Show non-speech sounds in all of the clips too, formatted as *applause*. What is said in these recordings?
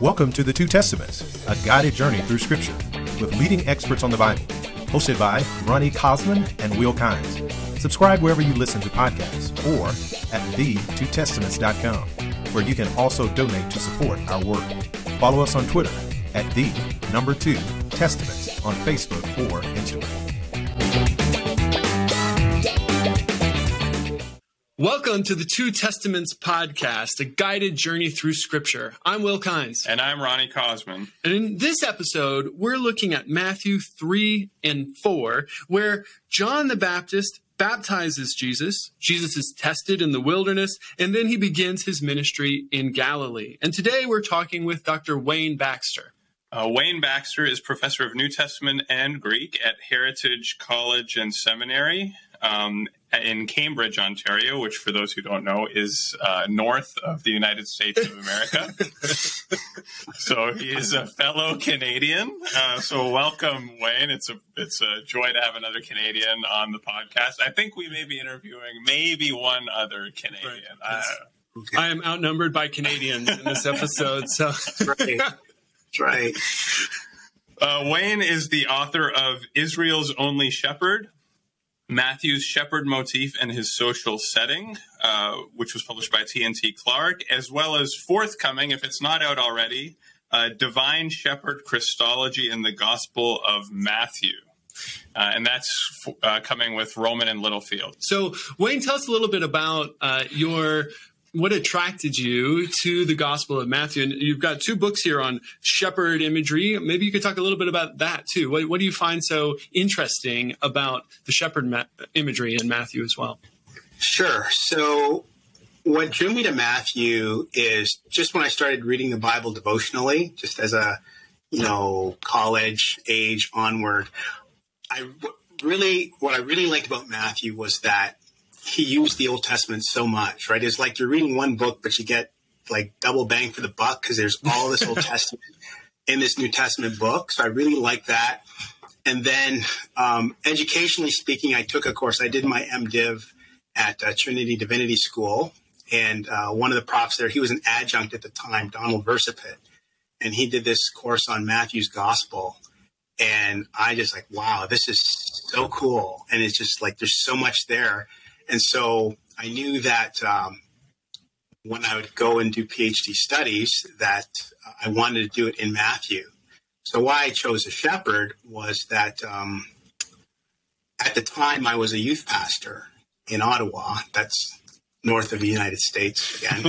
Welcome to the Two Testaments, a guided journey through Scripture with leading experts on the Bible. Hosted by Ronnie Cosman and Will Kynes. Subscribe wherever you listen to podcasts or at the2testaments.com, where you can also donate to support our work. Follow us on Twitter at the number two testaments on Facebook or Instagram. Welcome to the Two Testaments podcast, a guided journey through Scripture. I'm Will Kynes. And I'm Ronnie Cosman. And in this episode, we're looking at Matthew 3 and 4, where John the Baptist baptizes Jesus. Jesus is tested in the wilderness, and then he begins his ministry in Galilee. And today we're talking with Dr. Wayne Baxter. Uh, Wayne Baxter is professor of New Testament and Greek at Heritage College and Seminary. Um, in Cambridge, Ontario, which, for those who don't know, is uh, north of the United States of America. *laughs* so he is a fellow Canadian. Uh, so welcome, Wayne. It's a it's a joy to have another Canadian on the podcast. I think we may be interviewing maybe one other Canadian. Right. Uh, I am outnumbered by Canadians in this episode, so that's right. That's right. Uh, Wayne is the author of Israel's Only Shepherd, Matthew's shepherd motif and his social setting, uh, which was published by T&T Clark, as well as forthcoming, if it's not out already, uh, Divine Shepherd Christology in the Gospel of Matthew. Uh, and that's uh, coming with Rowman and Littlefield. So, Wayne, tell us a little bit about uh, your what attracted you to the Gospel of Matthew? And you've got two books here on shepherd imagery. Maybe you could talk a little bit about that too. What, what do you find so interesting about the shepherd ma- imagery in Matthew as well? Sure. So, what drew me to Matthew is just when I started reading the Bible devotionally, just as a you know college age onward. I really what I really liked about Matthew was that he used the Old Testament so much, right? It's like you're reading one book, but you get like double bang for the buck because there's all this Old Testament in this New Testament book. So I really like that. And then, um, educationally speaking, I took a course. I did my MDiv at uh, Trinity Divinity School, and uh, one of the profs there, he was an adjunct at the time, Donald Verseput, and he did this course on Matthew's Gospel. And I just like, wow, this is so cool. And it's just like, there's so much there. And so I knew that um, when I would go and do PhD studies, that I wanted to do it in Matthew. So why I chose a shepherd was that um, at the time I was a youth pastor in Ottawa. That's north of the United States again.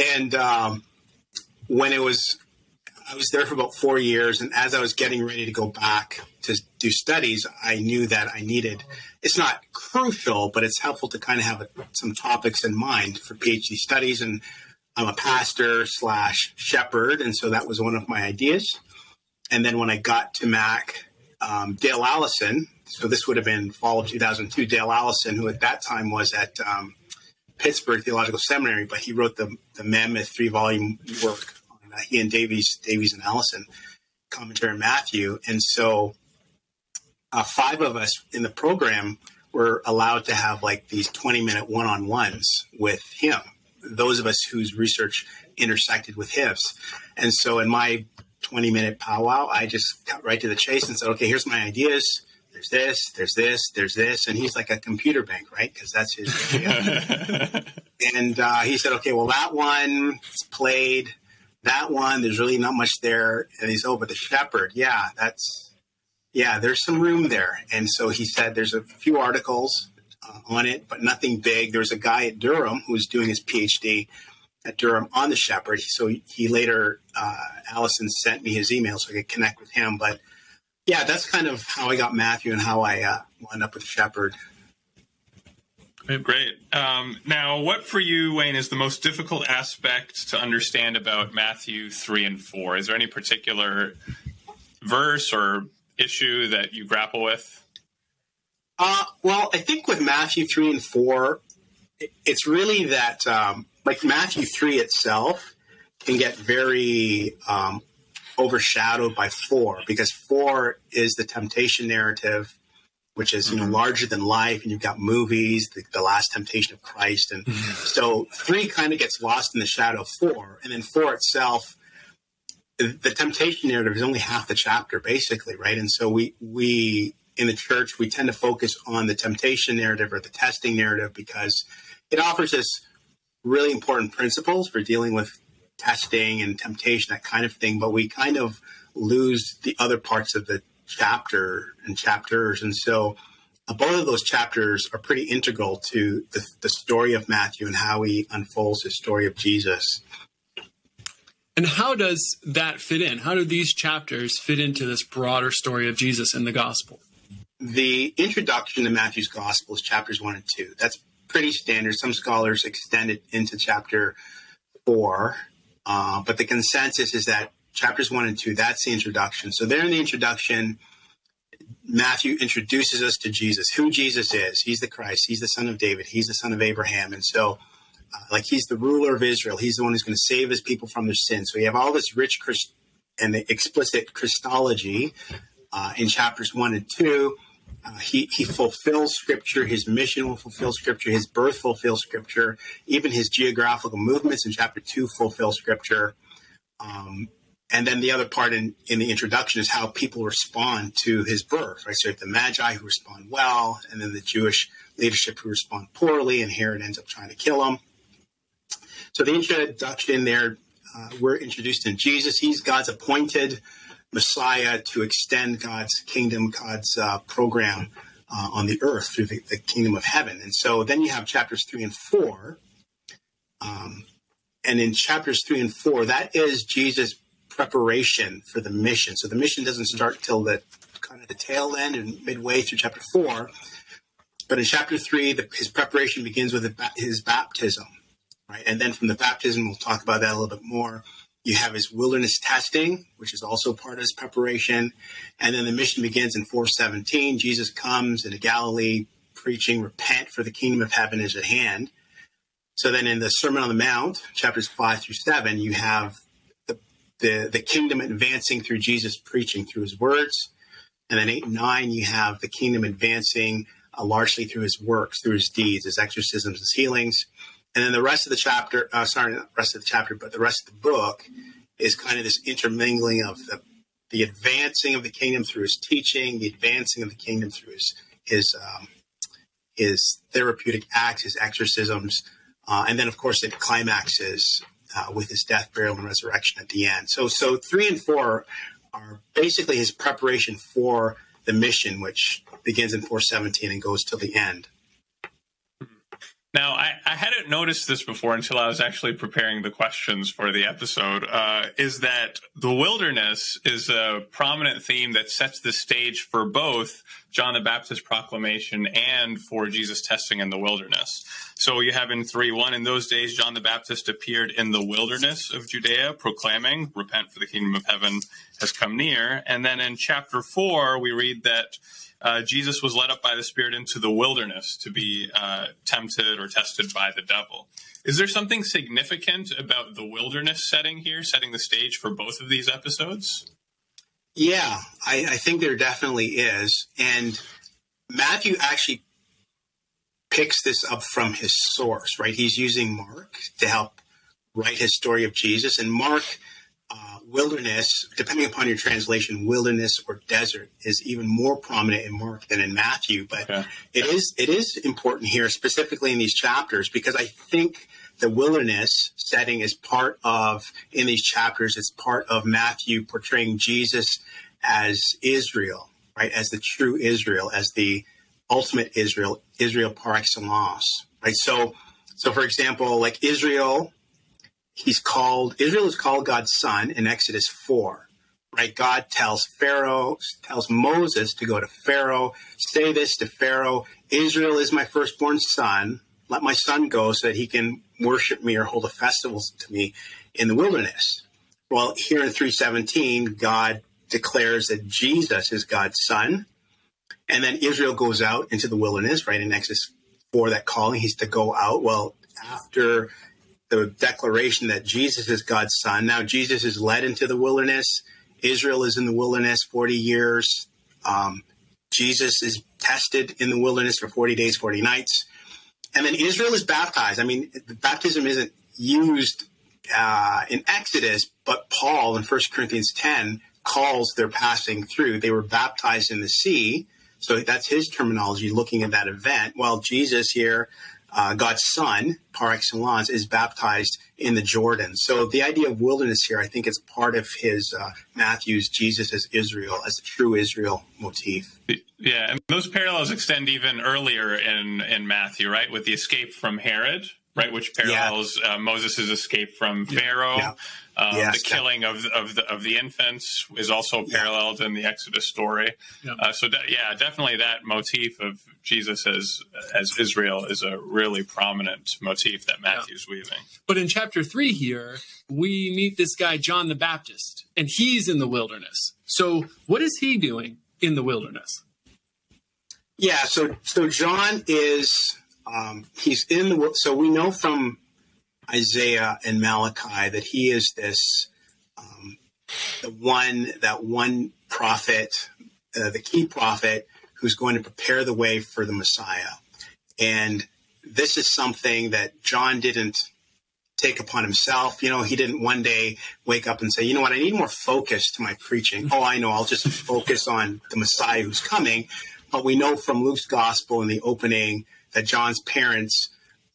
*laughs* and um, when it was, I was there for about four years, and as I was getting ready to go back to do studies, I knew that I needed it's not crucial, but it's helpful to kind of have some topics in mind for PhD studies. And I'm a pastor slash shepherd, and so that was one of my ideas. And then when I got to Mac, um, Dale Allison, so this would have been fall of 2002, Dale Allison, who at that time was at um, Pittsburgh Theological Seminary, but he wrote the, the mammoth three volume work on uh, he and Davies, Davies and Allison commentary on Matthew. And so uh, five of us in the program were allowed to have like these 20 minute one on ones with him, those of us whose research intersected with his. And so in my 20 minute powwow, I just cut right to the chase and said, okay, here's my ideas. There's this, there's this, there's this. And he's like a computer bank, right? Because that's his *laughs* and uh, he said, okay, well, that one played. That one, there's really not much there. And he's, oh, but the shepherd, yeah, that's yeah, there's some room there. And so he said there's a few articles uh, on it, but nothing big. There's a guy at Durham who was doing his PhD at Durham on the shepherd. So he later, uh, Allison sent me his email so I could connect with him. But yeah, that's kind of how I got Matthew and how I uh, wound up with shepherd. Great. Um, now, what for you, Wayne, is the most difficult aspect to understand about Matthew 3 and 4? Is there any particular verse or issue that you grapple with? Uh, well, I think with Matthew 3 and 4, it's really that, um, like Matthew 3 itself can get very um, overshadowed by 4 because 4 is the temptation narrative which is you know mm-hmm. larger than life, and you've got movies, the, the Last Temptation of Christ, and mm-hmm. so three kind of gets lost in the shadow of four, and then four itself, the temptation narrative is only half the chapter, basically, right? And so we we in the church we tend to focus on the temptation narrative or the testing narrative because it offers us really important principles for dealing with testing and temptation, that kind of thing. But we kind of lose the other parts of the chapter and chapters. And so uh, both of those chapters are pretty integral to the, the story of Matthew and how he unfolds the story of Jesus. And how does that fit in? How do these chapters fit into this broader story of Jesus in the gospel? The introduction to Matthew's gospel is chapters one and two. That's pretty standard. Some scholars extend it into chapter four, uh, but the consensus is that chapters one and two, that's the introduction. So there in the introduction, Matthew introduces us to Jesus, who Jesus is. He's the Christ. He's the son of David. He's the son of Abraham. And so, like, he's the ruler of Israel. He's the one who's going to save his people from their sins. So you have all this rich Christ- and explicit Christology uh, in chapters one and two. Uh, he, he fulfills scripture. His mission will fulfill scripture. His birth fulfills scripture. Even his geographical movements in chapter two fulfill scripture. Um, and then the other part in, in the introduction is how people respond to his birth, right? So the Magi who respond well, and then the Jewish leadership who respond poorly, and Herod ends up trying to kill him. So the introduction there, uh, we're introduced in Jesus. He's God's appointed Messiah to extend God's kingdom, God's uh, program uh, on the earth through the, the, kingdom of heaven. And so then you have chapters three and four. Um, and in chapters three and four, that is Jesus preparation for the mission. So the mission doesn't start till the kind of the tail end and midway through chapter four. But in chapter three, the, his preparation begins with his baptism, right? And then from the baptism, we'll talk about that a little bit more. You have his wilderness testing, which is also part of his preparation. And then the mission begins in 417. Jesus comes into Galilee preaching, repent for the kingdom of heaven is at hand. So then in the Sermon on the Mount, chapters five through seven, you have the, the kingdom advancing through Jesus preaching through his words. And then eight and nine, you have the kingdom advancing uh, largely through his works, through his deeds, his exorcisms, his healings. And then the rest of the chapter, uh, sorry, not the rest of the chapter, but the rest of the book is kind of this intermingling of the, the advancing of the kingdom through his teaching, the advancing of the kingdom through his, his, um, his therapeutic acts, his exorcisms. Uh, and then, of course, it climaxes uh, with his death, burial, and resurrection at the end. So, so three and four are basically his preparation for the mission, which begins in 417 and goes till the end. Now, I, I, hadn't noticed this before until I was actually preparing the questions for the episode. Uh, is that the wilderness is a prominent theme that sets the stage for both John the Baptist proclamation and for Jesus testing in the wilderness. So you have in 3 1, in those days, John the Baptist appeared in the wilderness of Judea, proclaiming, Repent, for the kingdom of heaven has come near. And then in chapter 4, we read that uh, Jesus was led up by the Spirit into the wilderness to be uh, tempted or tested by the devil. Is there something significant about the wilderness setting here, setting the stage for both of these episodes? Yeah, I, I think there definitely is. And Matthew actually picks this up from his source, right? He's using Mark to help write his story of Jesus. And Mark uh, wilderness, depending upon your translation, wilderness or desert is even more prominent in Mark than in Matthew. But it is it is important here, specifically in these chapters, because I think the wilderness setting is part of in these chapters. It's part of Matthew portraying Jesus as Israel, right, as the true Israel, as the ultimate Israel, Israel par excellence, right? So, so for example, like Israel he's called Israel is called God's son in Exodus 4. Right? God tells Pharaoh, tells Moses to go to Pharaoh, say this to Pharaoh, Israel is my firstborn son. Let my son go so that he can worship me or hold a festival to me in the wilderness. Well, here in 317, God declares that Jesus is God's son. And then Israel goes out into the wilderness, right? In Exodus 4, that calling, he's to go out. Well, after the declaration that Jesus is God's son. Now Jesus is led into the wilderness. Israel is in the wilderness 40 years um, Jesus is tested in the wilderness for 40 days, 40 nights. And then Israel is baptized. I mean, baptism isn't used uh, in Exodus, but Paul in 1 Corinthians 10 calls their passing through. They were baptized in the sea. So that's his terminology looking at that event. While Jesus here uh, God's son, par excellence, is baptized in the Jordan. So the idea of wilderness here, I think, is part of his uh, Matthew's Jesus as Israel, as the true Israel motif. Yeah, and those parallels extend even earlier in in Matthew, right, with the escape from Herod right, which parallels yeah. uh, Moses' escape from Pharaoh. Yeah. Um, yes, the killing of of the of the infants is also paralleled yeah. in the Exodus story. Uh, so de- yeah, definitely that motif of Jesus as as Israel is a really prominent motif that Matthew's weaving. But in chapter three here, we meet this guy John the Baptist, and he's in the wilderness. So what is he doing in the wilderness? Yeah, so so John is um, he's in the so we know from Isaiah and Malachi that he is this um, the one that one prophet, uh, the key prophet who's going to prepare the way for the Messiah, and this is something that John didn't take upon himself. You know, he didn't one day wake up and say, you know what, I need more focus to my preaching. Oh, I know, I'll just *laughs* focus on the Messiah who's coming. But we know from Luke's gospel in the opening that John's parents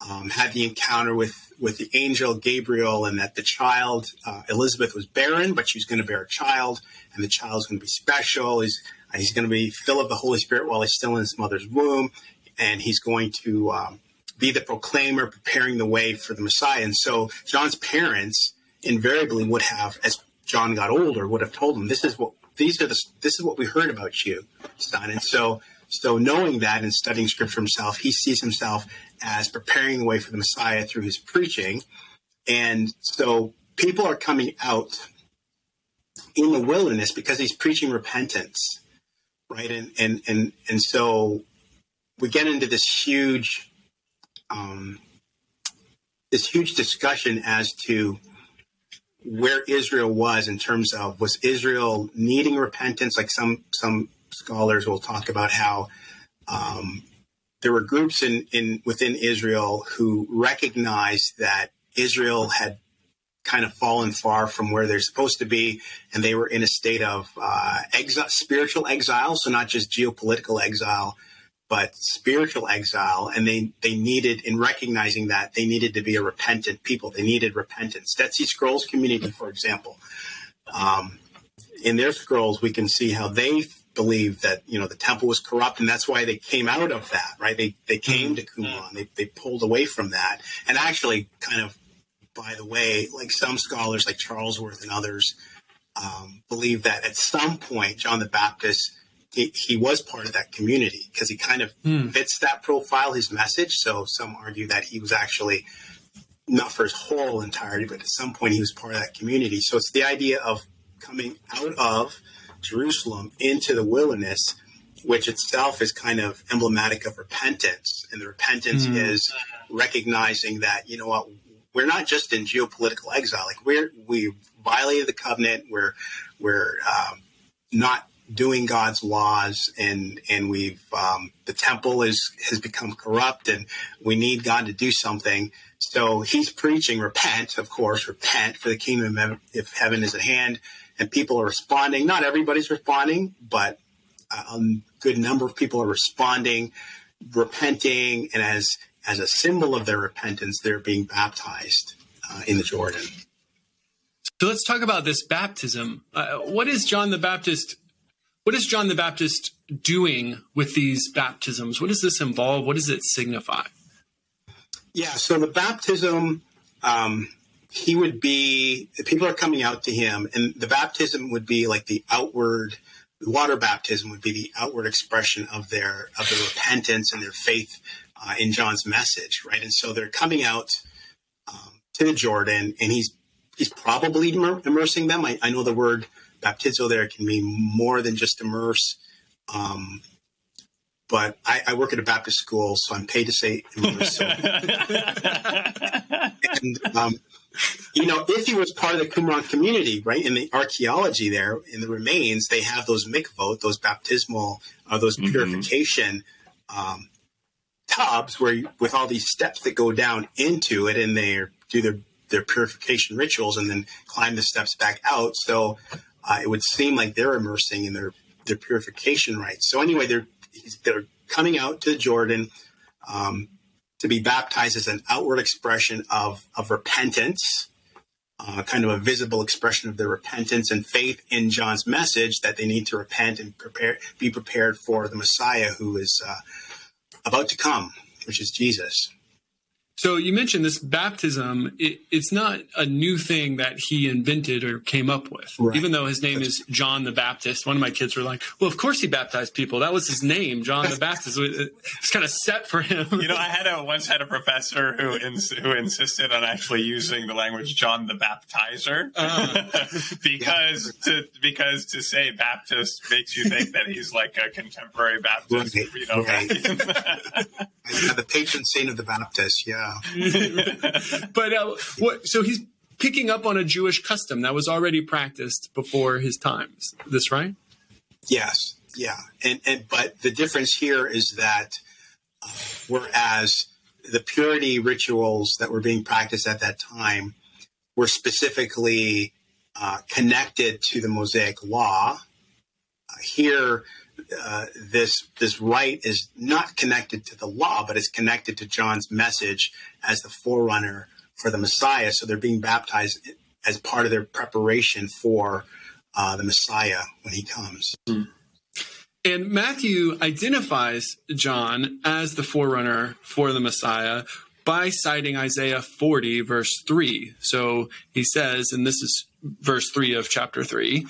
um, had the encounter with with the angel Gabriel, and that the child uh, Elizabeth was barren, but she was going to bear a child, and the child's going to be special. He's he's going to be filled with the Holy Spirit while he's still in his mother's womb, and he's going to um, be the proclaimer, preparing the way for the Messiah. And so John's parents invariably would have, as John got older, would have told him, "This is what these are the this is what we heard about you, son." And so so, knowing that and studying scripture himself, he sees himself as preparing the way for the Messiah through his preaching. And so, people are coming out in the wilderness because he's preaching repentance, right? And and and and so we get into this huge, um, this huge discussion as to where Israel was in terms of was Israel needing repentance, like some some scholars will talk about how um, there were groups in, in within Israel who recognized that Israel had kind of fallen far from where they're supposed to be, and they were in a state of uh, exile, spiritual exile. So not just geopolitical exile, but spiritual exile. And they they needed, in recognizing that, they needed to be a repentant people. They needed repentance. Dead Sea Scrolls community, for example. Um, in their scrolls, we can see how they believed that you know the temple was corrupt, and that's why they came out of that. Right? They they came to mm-hmm. Qumran. They they pulled away from that, and actually, kind of by the way, like some scholars, like Charlesworth and others, um, believe that at some point John the Baptist he, he was part of that community because he kind of mm. fits that profile, his message. So some argue that he was actually not for his whole entirety, but at some point he was part of that community. So it's the idea of coming out of Jerusalem into the wilderness, which itself is kind of emblematic of repentance. And the repentance mm. is recognizing that, you know what, we're not just in geopolitical exile. Like we're, we violated the covenant. We're, we're, um, not doing God's laws and, and we've, um, the temple is, has become corrupt and we need God to do something. So he's preaching, repent, of course, repent for the kingdom of heaven is at hand and people are responding. Not everybody's responding, but a good number of people are responding, repenting, and as as a symbol of their repentance, they're being baptized uh, in the Jordan. So let's talk about this baptism. Uh, what is John the Baptist? What is John the Baptist doing with these baptisms? What does this involve? What does it signify? Yeah, so the baptism um, he would be people are coming out to him and the baptism would be like the outward water baptism would be the outward expression of their of their repentance and their faith uh, in john's message right and so they're coming out um, to the jordan and he's he's probably immersing them i, I know the word baptizo there can mean more than just immerse um, but I, I, work at a Baptist school, so I'm paid to say immerse. *laughs* and um, you know, if he was part of the Qumran community, right, in the archaeology there, in the remains, they have those mikvot, those baptismal, uh, those mm-hmm. purification um, tubs where you, with all these steps that go down into it and they do their, their purification rituals and then climb the steps back out. So uh, it would seem like they're immersing in their, their purification rites. So anyway, they're, they're coming out to Jordan. Um, to be baptized as an outward expression of, of repentance, uh, kind of a visible expression of their repentance and faith in John's message that they need to repent and prepare, be prepared for the Messiah who is uh, about to come, which is Jesus. So you mentioned this baptism. It, it's not a new thing that he invented or came up with. Right. Even though his name is John the Baptist, one of my kids were like, "Well, of course he baptized people. That was his name, John the Baptist. It's kind of set for him." You know, I had a once had a professor who ins- who insisted on actually using the language John the Baptizer uh, *laughs* because to because to say Baptist makes you think that he's like a contemporary Baptist. Right. You know, right. *laughs* the patron saint of the Baptist. Yeah. *laughs* but uh, what? So he's picking up on a Jewish custom that was already practiced before his times. This right? Yes. Yeah. And and but the difference here is that uh, whereas the purity rituals that were being practiced at that time were specifically uh, connected to the Mosaic law. Uh, here, uh, this this rite is not connected to the law, but it's connected to John's message as the forerunner for the Messiah. So they're being baptized as part of their preparation for uh, the Messiah when he comes. And Matthew identifies John as the forerunner for the Messiah by citing Isaiah 40, verse 3. So he says, and this is verse 3 of chapter 3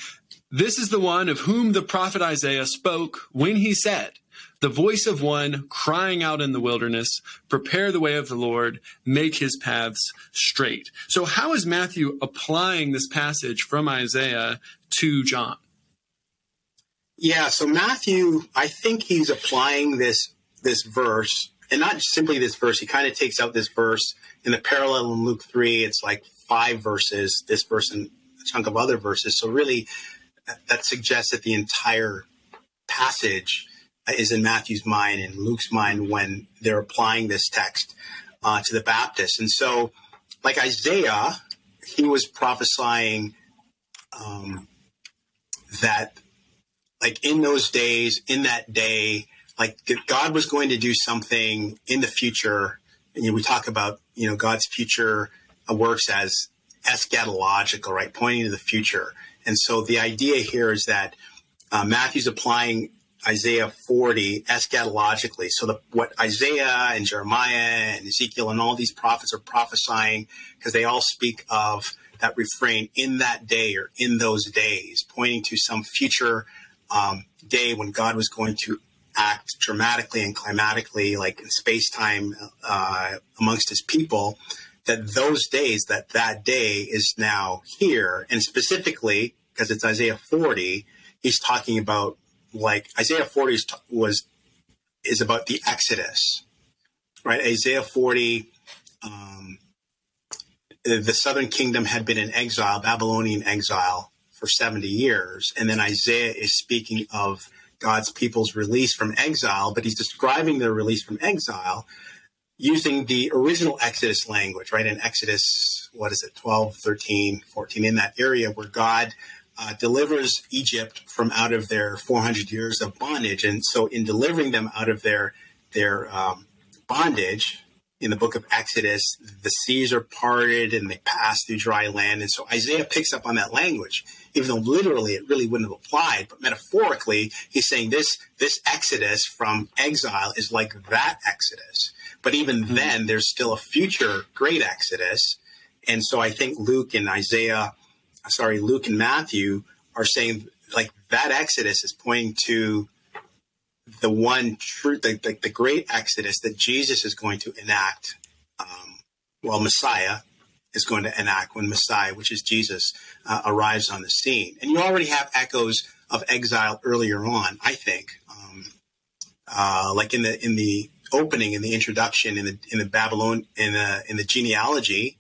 this is the one of whom the prophet Isaiah spoke when he said, The voice of one crying out in the wilderness, prepare the way of the Lord, make his paths straight. So, how is Matthew applying this passage from Isaiah to John? Yeah, so Matthew, I think he's applying this this verse, and not simply this verse. He kind of takes out this verse in the parallel in Luke three. It's like five verses, this verse and a chunk of other verses. So really, that suggests that the entire passage is in Matthew's mind and Luke's mind when they're applying this text uh, to the Baptist. And so, like Isaiah, he was prophesying um, that, like in those days, in that day, like God was going to do something in the future. And you know, we talk about you know God's future works as eschatological, right, pointing to the future. And so the idea here is that uh, Matthew's applying Isaiah 40 eschatologically. So the, what Isaiah and Jeremiah and Ezekiel and all these prophets are prophesying, because they all speak of that refrain in that day or in those days, pointing to some future um, day when God was going to act dramatically and climatically, like in space time uh, amongst his people that those days, that that day is now here. And specifically, because it's Isaiah 40, he's talking about like Isaiah 40 is, was is about the Exodus, right? Isaiah 40, um, the southern kingdom had been in exile, Babylonian exile, for 70 years. And then Isaiah is speaking of God's people's release from exile, but he's describing their release from exile using the original Exodus language, right? In Exodus, what is it, 12, 13, 14, in that area where God uh, delivers Egypt from out of their 400 years of bondage. And so, in delivering them out of their their um, bondage, in the book of Exodus, the seas are parted and they pass through dry land. And so Isaiah picks up on that language, even though literally it really wouldn't have applied. But metaphorically, he's saying this this Exodus from exile is like that Exodus. But even mm-hmm. then, there's still a future great Exodus. And so I think Luke and Isaiah sorry, Luke and Matthew are saying like that Exodus is pointing to the one truth, the, the, the, great Exodus that Jesus is going to enact. Um, well, Messiah is going to enact when Messiah, which is Jesus, uh, arrives on the scene. And you already have echoes of exile earlier on, I think, um, uh, like in the in the opening, in the introduction, in the in the Babylon, in the in the genealogy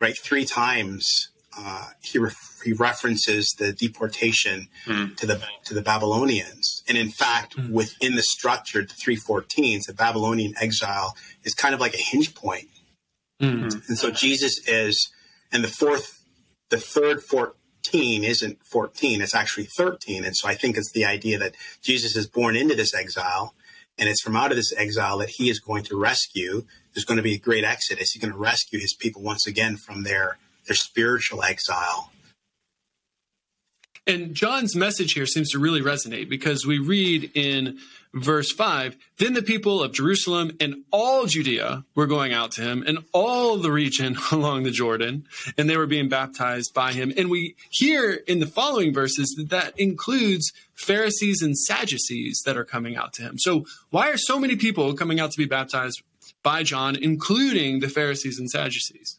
right? Three times uh, he re- he references the deportation mm. to the to the Babylonians, and in fact, mm. within the structure, the three fourteens, the Babylonian exile is kind of like a hinge point. Mm. And so Jesus is, and the fourth, the third fourteen isn't fourteen; it's actually thirteen. And so I think it's the idea that Jesus is born into this exile, and it's from out of this exile that he is going to rescue. There's going to be a great exodus. He's going to rescue his people once again from their their spiritual exile. And John's message here seems to really resonate because we read in verse 5 Then the people of Jerusalem and all Judea were going out to him, and all the region *laughs* along the Jordan, and they were being baptized by him. And we hear in the following verses that that includes Pharisees and Sadducees that are coming out to him. So, why are so many people coming out to be baptized by John, including the Pharisees and Sadducees?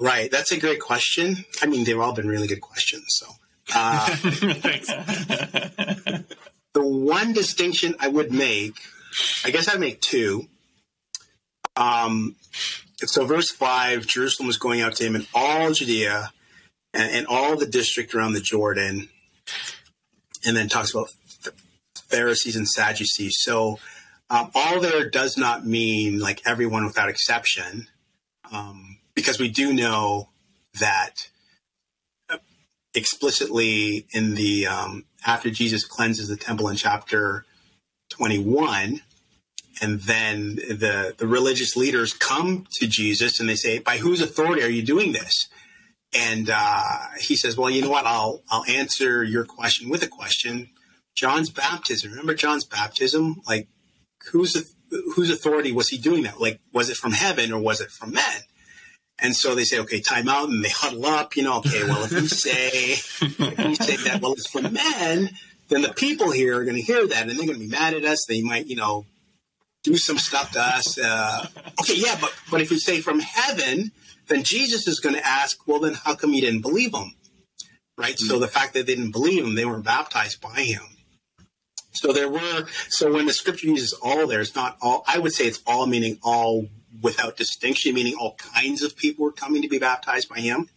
Right. That's a great question. I mean, they've all been really good questions. So, uh, the one distinction I would make, I guess I'd make two. Um, so, verse five, Jerusalem was going out to him in all Judea and, and all the district around the Jordan, and then talks about Pharisees and Sadducees. So, um, all there does not mean like everyone without exception. Um, because we do know that explicitly in the um, after Jesus cleanses the temple in chapter 21 and then the the religious leaders come to Jesus and they say by whose authority are you doing this? And uh, he says well you know what? I'll I'll answer your question with a question. John's baptism remember John's baptism? Like whose whose authority was he doing that? Like was it from heaven or was it from men and so they say, okay, time out, and they huddle up. You know, okay, well, if we *laughs* say, if we say that, well, it's for men, then the people here are going to hear that, and they're going to be mad at us. They might, you know, do some stuff to us. Uh, okay, yeah, but but if we say from heaven, then Jesus is going to ask, well, then how come you didn't believe him? Right. Mm-hmm. So hmm. the fact that they didn't believe him, they weren't baptized by him. So there were. So when the scripture uses all, there, it's not all. I would say it's all, meaning all without distinction, meaning all kinds of people were coming to be baptized by him.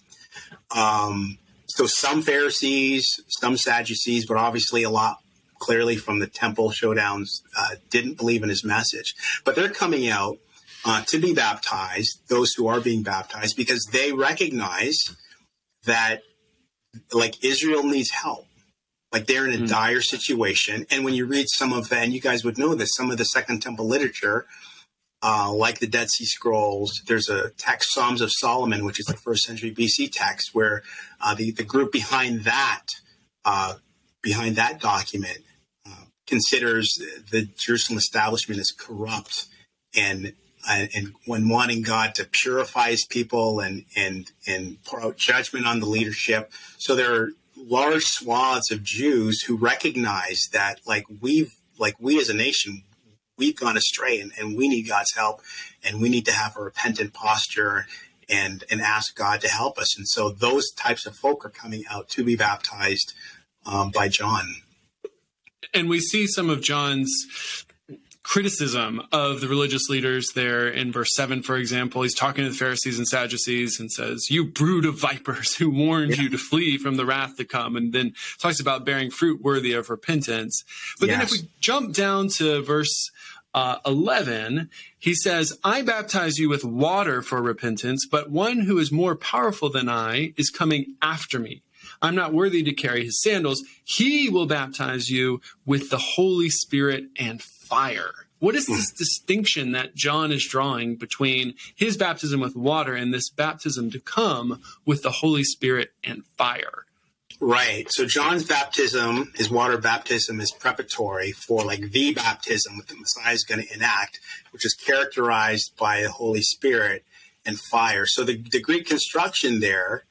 Um, so some Pharisees, some Sadducees, but obviously a lot clearly from the temple showdowns uh, didn't believe in his message. But they're coming out uh, to be baptized, those who are being baptized, because they recognize that like Israel needs help. Like they're in a mm. dire situation. And when you read some of that, and you guys would know this, some of the Second Temple literature uh, like the Dead Sea Scrolls. There's a text, Psalms of Solomon, which is the first century BC text, where uh, the, the group behind that uh, behind that document uh, considers the Jerusalem establishment as corrupt and and when wanting God to purify His people and and and pour out judgment on the leadership. So there are large swaths of Jews who recognize that, like we've like we as a nation we've gone astray and, and we need God's help and we need to have a repentant posture and and ask God to help us. And so those types of folk are coming out to be baptized um, by John. And we see some of John's criticism of the religious leaders there in verse 7 for example he's talking to the pharisees and sadducees and says you brood of vipers who warned yeah. you to flee from the wrath to come and then talks about bearing fruit worthy of repentance but yes. then if we jump down to verse uh, 11, he says, I baptize you with water for repentance, but one who is more powerful than I is coming after me. I'm not worthy to carry his sandals. He will baptize you with the Holy Spirit and fire. What is this distinction that John is drawing between his baptism with water and this baptism to come with the Holy Spirit and fire? Right. So John's baptism, his water baptism, is preparatory for like the baptism that the Messiah is going to enact, which is characterized by the Holy Spirit and fire. So the, the Greek construction there,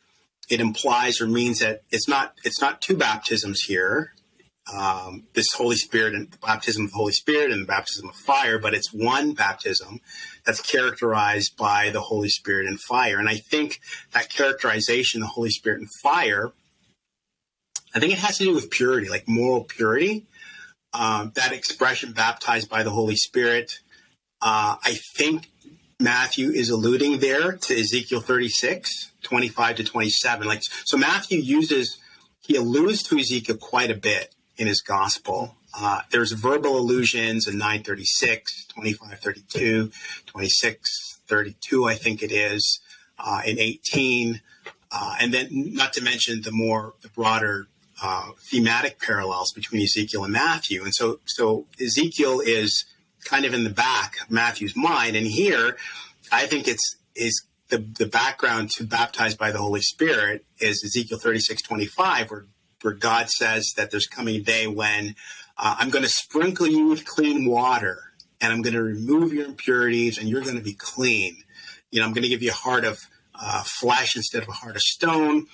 it implies or means that it's not it's not two baptisms here, um, this Holy Spirit and the baptism of the Holy Spirit and the baptism of fire, but it's one baptism that's characterized by the Holy Spirit and fire. And I think that characterization, the Holy Spirit and fire, I think it has to do with purity, like moral purity. Um, that expression, baptized by the Holy Spirit, uh, I think Matthew is alluding there to Ezekiel 36, 25 to 27. Like, so Matthew uses, he alludes to Ezekiel quite a bit in his gospel. Uh, there's verbal allusions in 936, 25, 32, 26, 32, I think it is, uh, in 18. Uh, and then not to mention the more, the broader uh, thematic parallels between Ezekiel and Matthew. And so, so Ezekiel is kind of in the back of Matthew's mind. And here, I think it's is the, the background to baptized by the Holy Spirit is Ezekiel 36, 25, where, where God says that there's coming a day when uh, I'm going to sprinkle you with clean water and I'm going to remove your impurities and you're going to be clean. You know, I'm going to give you a heart of uh, flesh instead of a heart of stone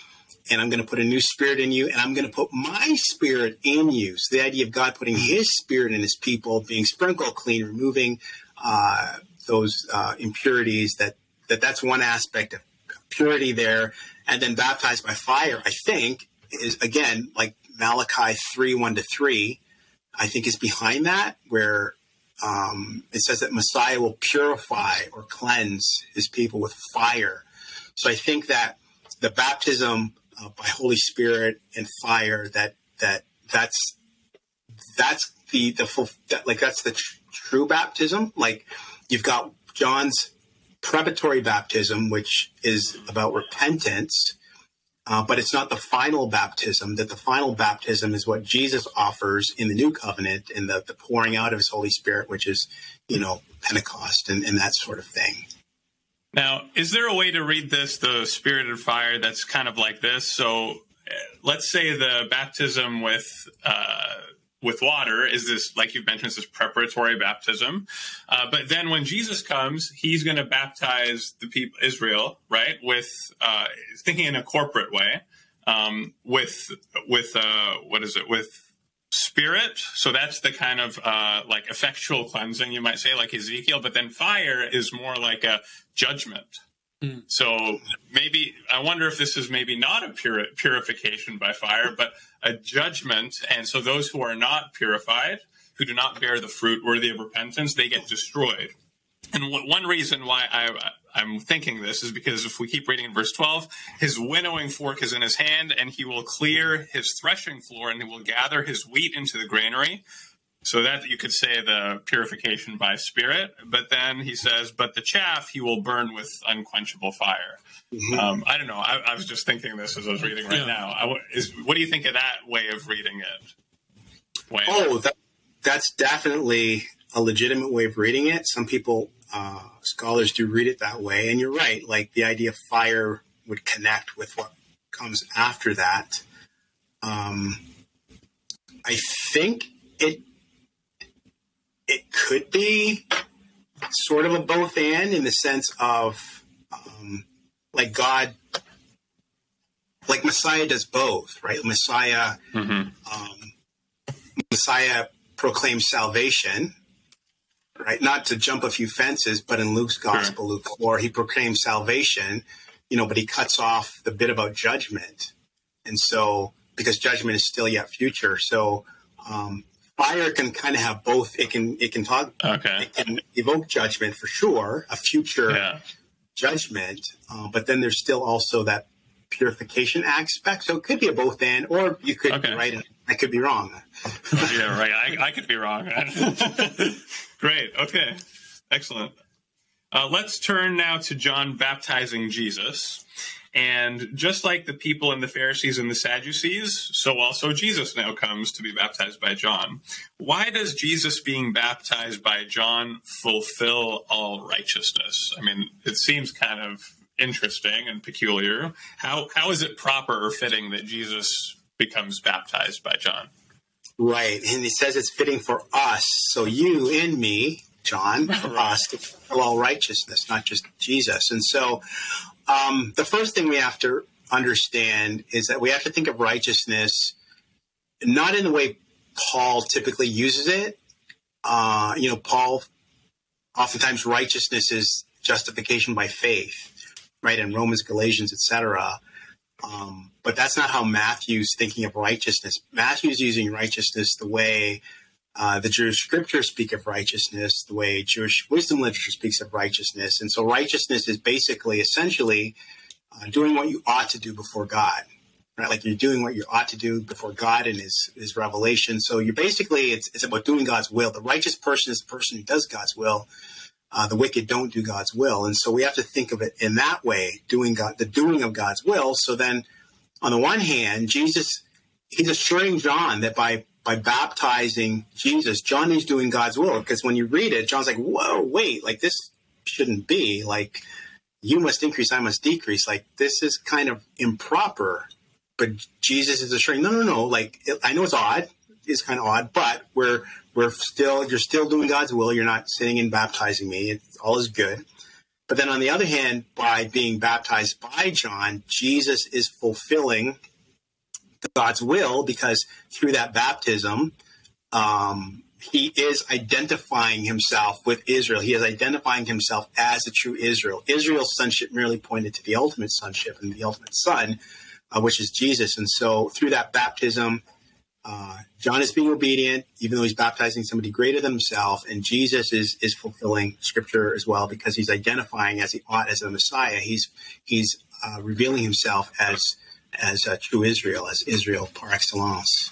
and I'm going to put a new spirit in you, and I'm going to put my spirit in you. So the idea of God putting His spirit in His people, being sprinkled clean, removing uh, those uh, impurities. That that that's one aspect of purity there, and then baptized by fire. I think is again like Malachi three one to three. I think is behind that where um, it says that Messiah will purify or cleanse His people with fire. So I think that the baptism uh, by Holy Spirit and fire that that that's that's the the full that, like that's the tr- true baptism. Like you've got John's preparatory baptism, which is about repentance. Uh, but it's not the final baptism. That the final baptism is what Jesus offers in the new covenant, in the, the pouring out of His Holy Spirit, which is, you know, Pentecost and, and that sort of thing. Now, is there a way to read this, the Spirit of Fire, that's kind of like this? So, uh, let's say the baptism with uh, with water is this, like you've mentioned, this preparatory baptism. Uh, but then when Jesus comes, he's going to baptize the people, Israel, right? With uh, thinking in a corporate way, um, with with uh, what is it? With spirit. So that's the kind of uh, like effectual cleansing, you might say, like Ezekiel. But then fire is more like a judgment. Mm. So maybe I wonder if this is maybe not a puri- purification by fire, but a judgment. And so those who are not purified, who do not bear the fruit worthy of repentance, they get destroyed. And w- one reason why I, I'm thinking this is because if we keep reading in verse 12, his winnowing fork is in his hand, and he will clear his threshing floor, and he will gather his wheat into the granary. So that you could say the purification by spirit. But then he says, but the chaff he will burn with unquenchable fire. Mm-hmm. Um, I don't know. I, I, was just thinking this as I was reading right yeah. now. I, is, what do you think of that way of reading it? Wayne? Oh, that, that's definitely a legitimate way of reading it. Some people uh, scholars do read it that way. And you're right, like the idea of fire would connect with what comes after that. Um, I think it it could be sort of a both and in the sense of um, like God, like Messiah does both, right? Messiah, mm-hmm. um, Messiah proclaims salvation, right? Not to jump a few fences, but in Luke's gospel, sure. Luke 4, he proclaims salvation, you know, but he cuts off the bit about judgment. And so, because judgment is still yet future. So, um, fire can kind of have both. It can, it can talk, okay. it can evoke judgment for sure, a future yeah. judgment. Uh, but then there's still also that purification aspect. So it could be a both and, or you could okay. write it. I could be wrong. *laughs* yeah, right. I, I could be wrong. *laughs* Great. Okay. Excellent. Uh, let's turn now to John baptizing Jesus. And just like the people and the Pharisees and the Sadducees, so also Jesus now comes to be baptized by John. Why does Jesus being baptized by John fulfill all righteousness? I mean, it seems kind of interesting and peculiar. How how is it proper or fitting that Jesus becomes baptized by John? Right. And he says it's fitting for us. So you and me, John, *laughs* for us to fulfill all righteousness, not just Jesus. And so um, the first thing we have to understand is that we have to think of righteousness not in the way Paul typically uses it. Uh, you know, Paul oftentimes righteousness is justification by faith, right? In Romans, Galatians, etc. Um, but that's not how Matthew's thinking of righteousness. Matthew's using righteousness the way uh, the Jewish scriptures speak of righteousness the way Jewish wisdom literature speaks of righteousness. And so righteousness is basically, essentially, uh, doing what you ought to do before God, right? Like you're doing what you ought to do before God and His His revelation. So you're basically it's it's about doing God's will. The righteous person is the person who does God's will. Uh, the wicked don't do God's will, and so we have to think of it in that way, doing God, the doing of God's will. So then, on the one hand, Jesus, he's assuring John that by by baptizing Jesus, John is doing God's will. Because when you read it, John's like, whoa, wait, like this shouldn't be. Like, you must increase, I must decrease. Like, this is kind of improper. But Jesus is assuring, no, no, no. Like, I know it's odd. It's kind of odd, but we're we're still you're still doing God's will. You're not sitting and baptizing me. It's, all is good. But then on the other hand, by being baptized by John, Jesus is fulfilling God's will because through that baptism, um, he is identifying himself with Israel. He is identifying himself as a true Israel. Israel's sonship merely pointed to the ultimate sonship and the ultimate son, uh, which is Jesus. And so through that baptism, uh, John is being obedient, even though he's baptizing somebody greater than himself, and Jesus is is fulfilling Scripture as well because he's identifying as he ought as the Messiah. He's he's uh, revealing himself as as uh, true Israel, as Israel par excellence.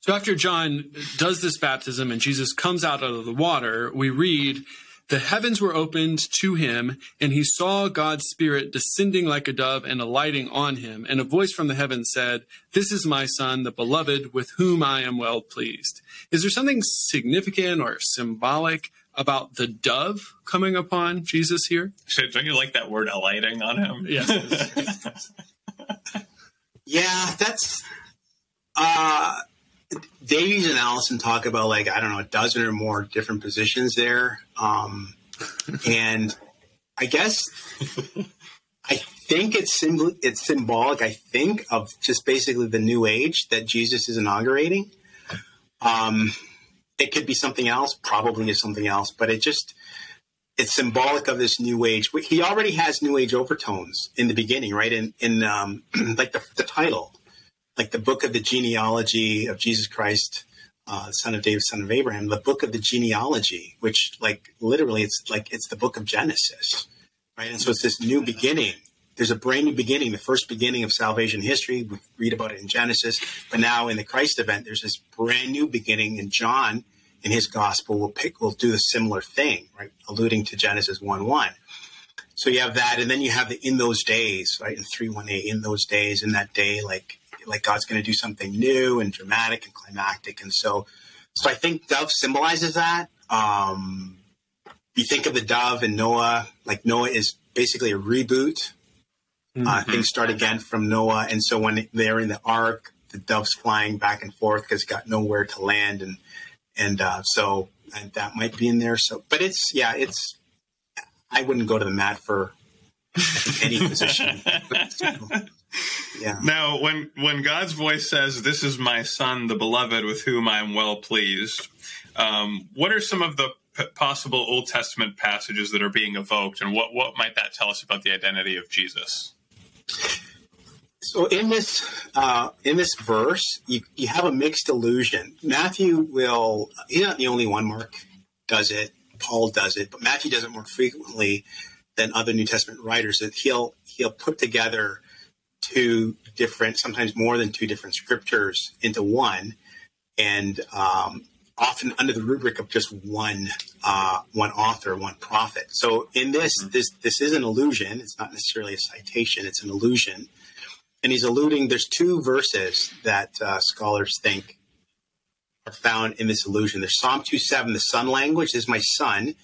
So after John does this baptism and Jesus comes out of the water, we read, the heavens were opened to him, and he saw God's Spirit descending like a dove and alighting on him. And a voice from the heavens said, This is my Son, the beloved, with whom I am well pleased. Is there something significant or symbolic about the dove coming upon Jesus here? Don't you like that word alighting on him? Yes. *laughs* Yeah, that's. Uh, Davies and Allison talk about like I don't know a dozen or more different positions there, um, and I guess I think it's symbol it's symbolic. I think of just basically the new age that Jesus is inaugurating. Um, it could be something else, probably is something else, but it just it's symbolic of this new age. He already has new age overtones in the beginning, right? In in um, *clears throat* like the, the title like the book of the genealogy of Jesus Christ, uh, son of David, son of Abraham, the book of the genealogy, which like literally it's like it's the book of Genesis, right? And so it's this new beginning. There's a brand new beginning, the first beginning of salvation history. We read about it in Genesis, but now in the Christ event, there's this brand new beginning. And John, in his gospel, will pick will do a similar thing, right? Alluding to Genesis one one. So you have that, and then you have the in those days, right? In three one eight, in those days, in that day, like like God's going to do something new and dramatic and climactic. And so, so I think dove symbolizes that. Um, you think of the dove and Noah, like Noah is basically a reboot. Uh, mm-hmm. Uh, things start again from Noah. And so when they're in the ark, the dove's flying back and forth because it got nowhere to land. And, and, uh, so and that might be in there. So, but it's, yeah, it's, I wouldn't go to the mat for any position. *laughs* Yeah. Now, when when God's voice says, "This is my son, the beloved, with whom I am well pleased," um, what are some of the p- possible Old Testament passages that are being evoked, and what what might that tell us about the identity of Jesus? So in this uh, in this verse, you, you have a mixed allusion. Matthew will he's not the only one. Mark does it. Paul does it, but Matthew does it more frequently than other New Testament writers. That he'll he'll put together two different, sometimes more than two different scriptures into one, and um, often under the rubric of just one uh, one author, one prophet. So in this, mm-hmm. this this is an allusion. It's not necessarily a citation. It's an allusion, and he's alluding. There's two verses that uh, scholars think are found in this allusion. There's Psalm 2:7, the son language is my son.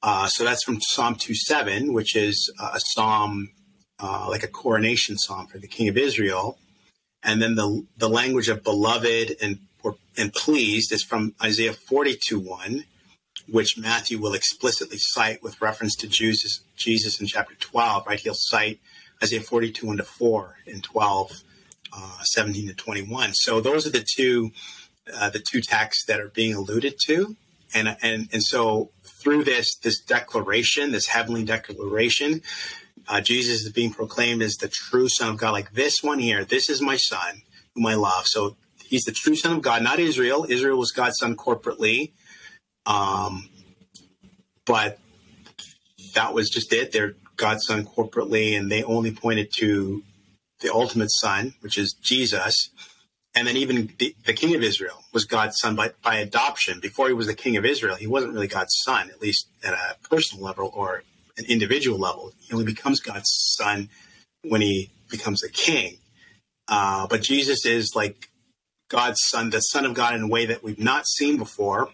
Uh, so that's from Psalm 2:7, which is a psalm uh, like a coronation psalm for the king of Israel. And then the, the language of beloved and, or, and pleased is from Isaiah 42 1, which Matthew will explicitly cite with reference to Jesus, Jesus in chapter 12, right? He'll cite Isaiah 42 1 to 4 and 12, uh, 17 to 21. So those are the two, uh, the two texts that are being alluded to. And, and, and so through this, this declaration, this heavenly declaration, uh, Jesus is being proclaimed as the true Son of God, like this one here. This is my Son, whom I love. So he's the true son of God, not Israel. Israel was God's son corporately. Um, but that was just it. They're God's son corporately, and they only pointed to the ultimate son, which is Jesus. And then even the, the, king of Israel was God's son by, by adoption. Before he was the king of Israel, he wasn't really God's son, at least at a personal level or an individual level. He only becomes God's son when he becomes a king. Uh, but Jesus is like God's son, the son of God in a way that we've not seen before.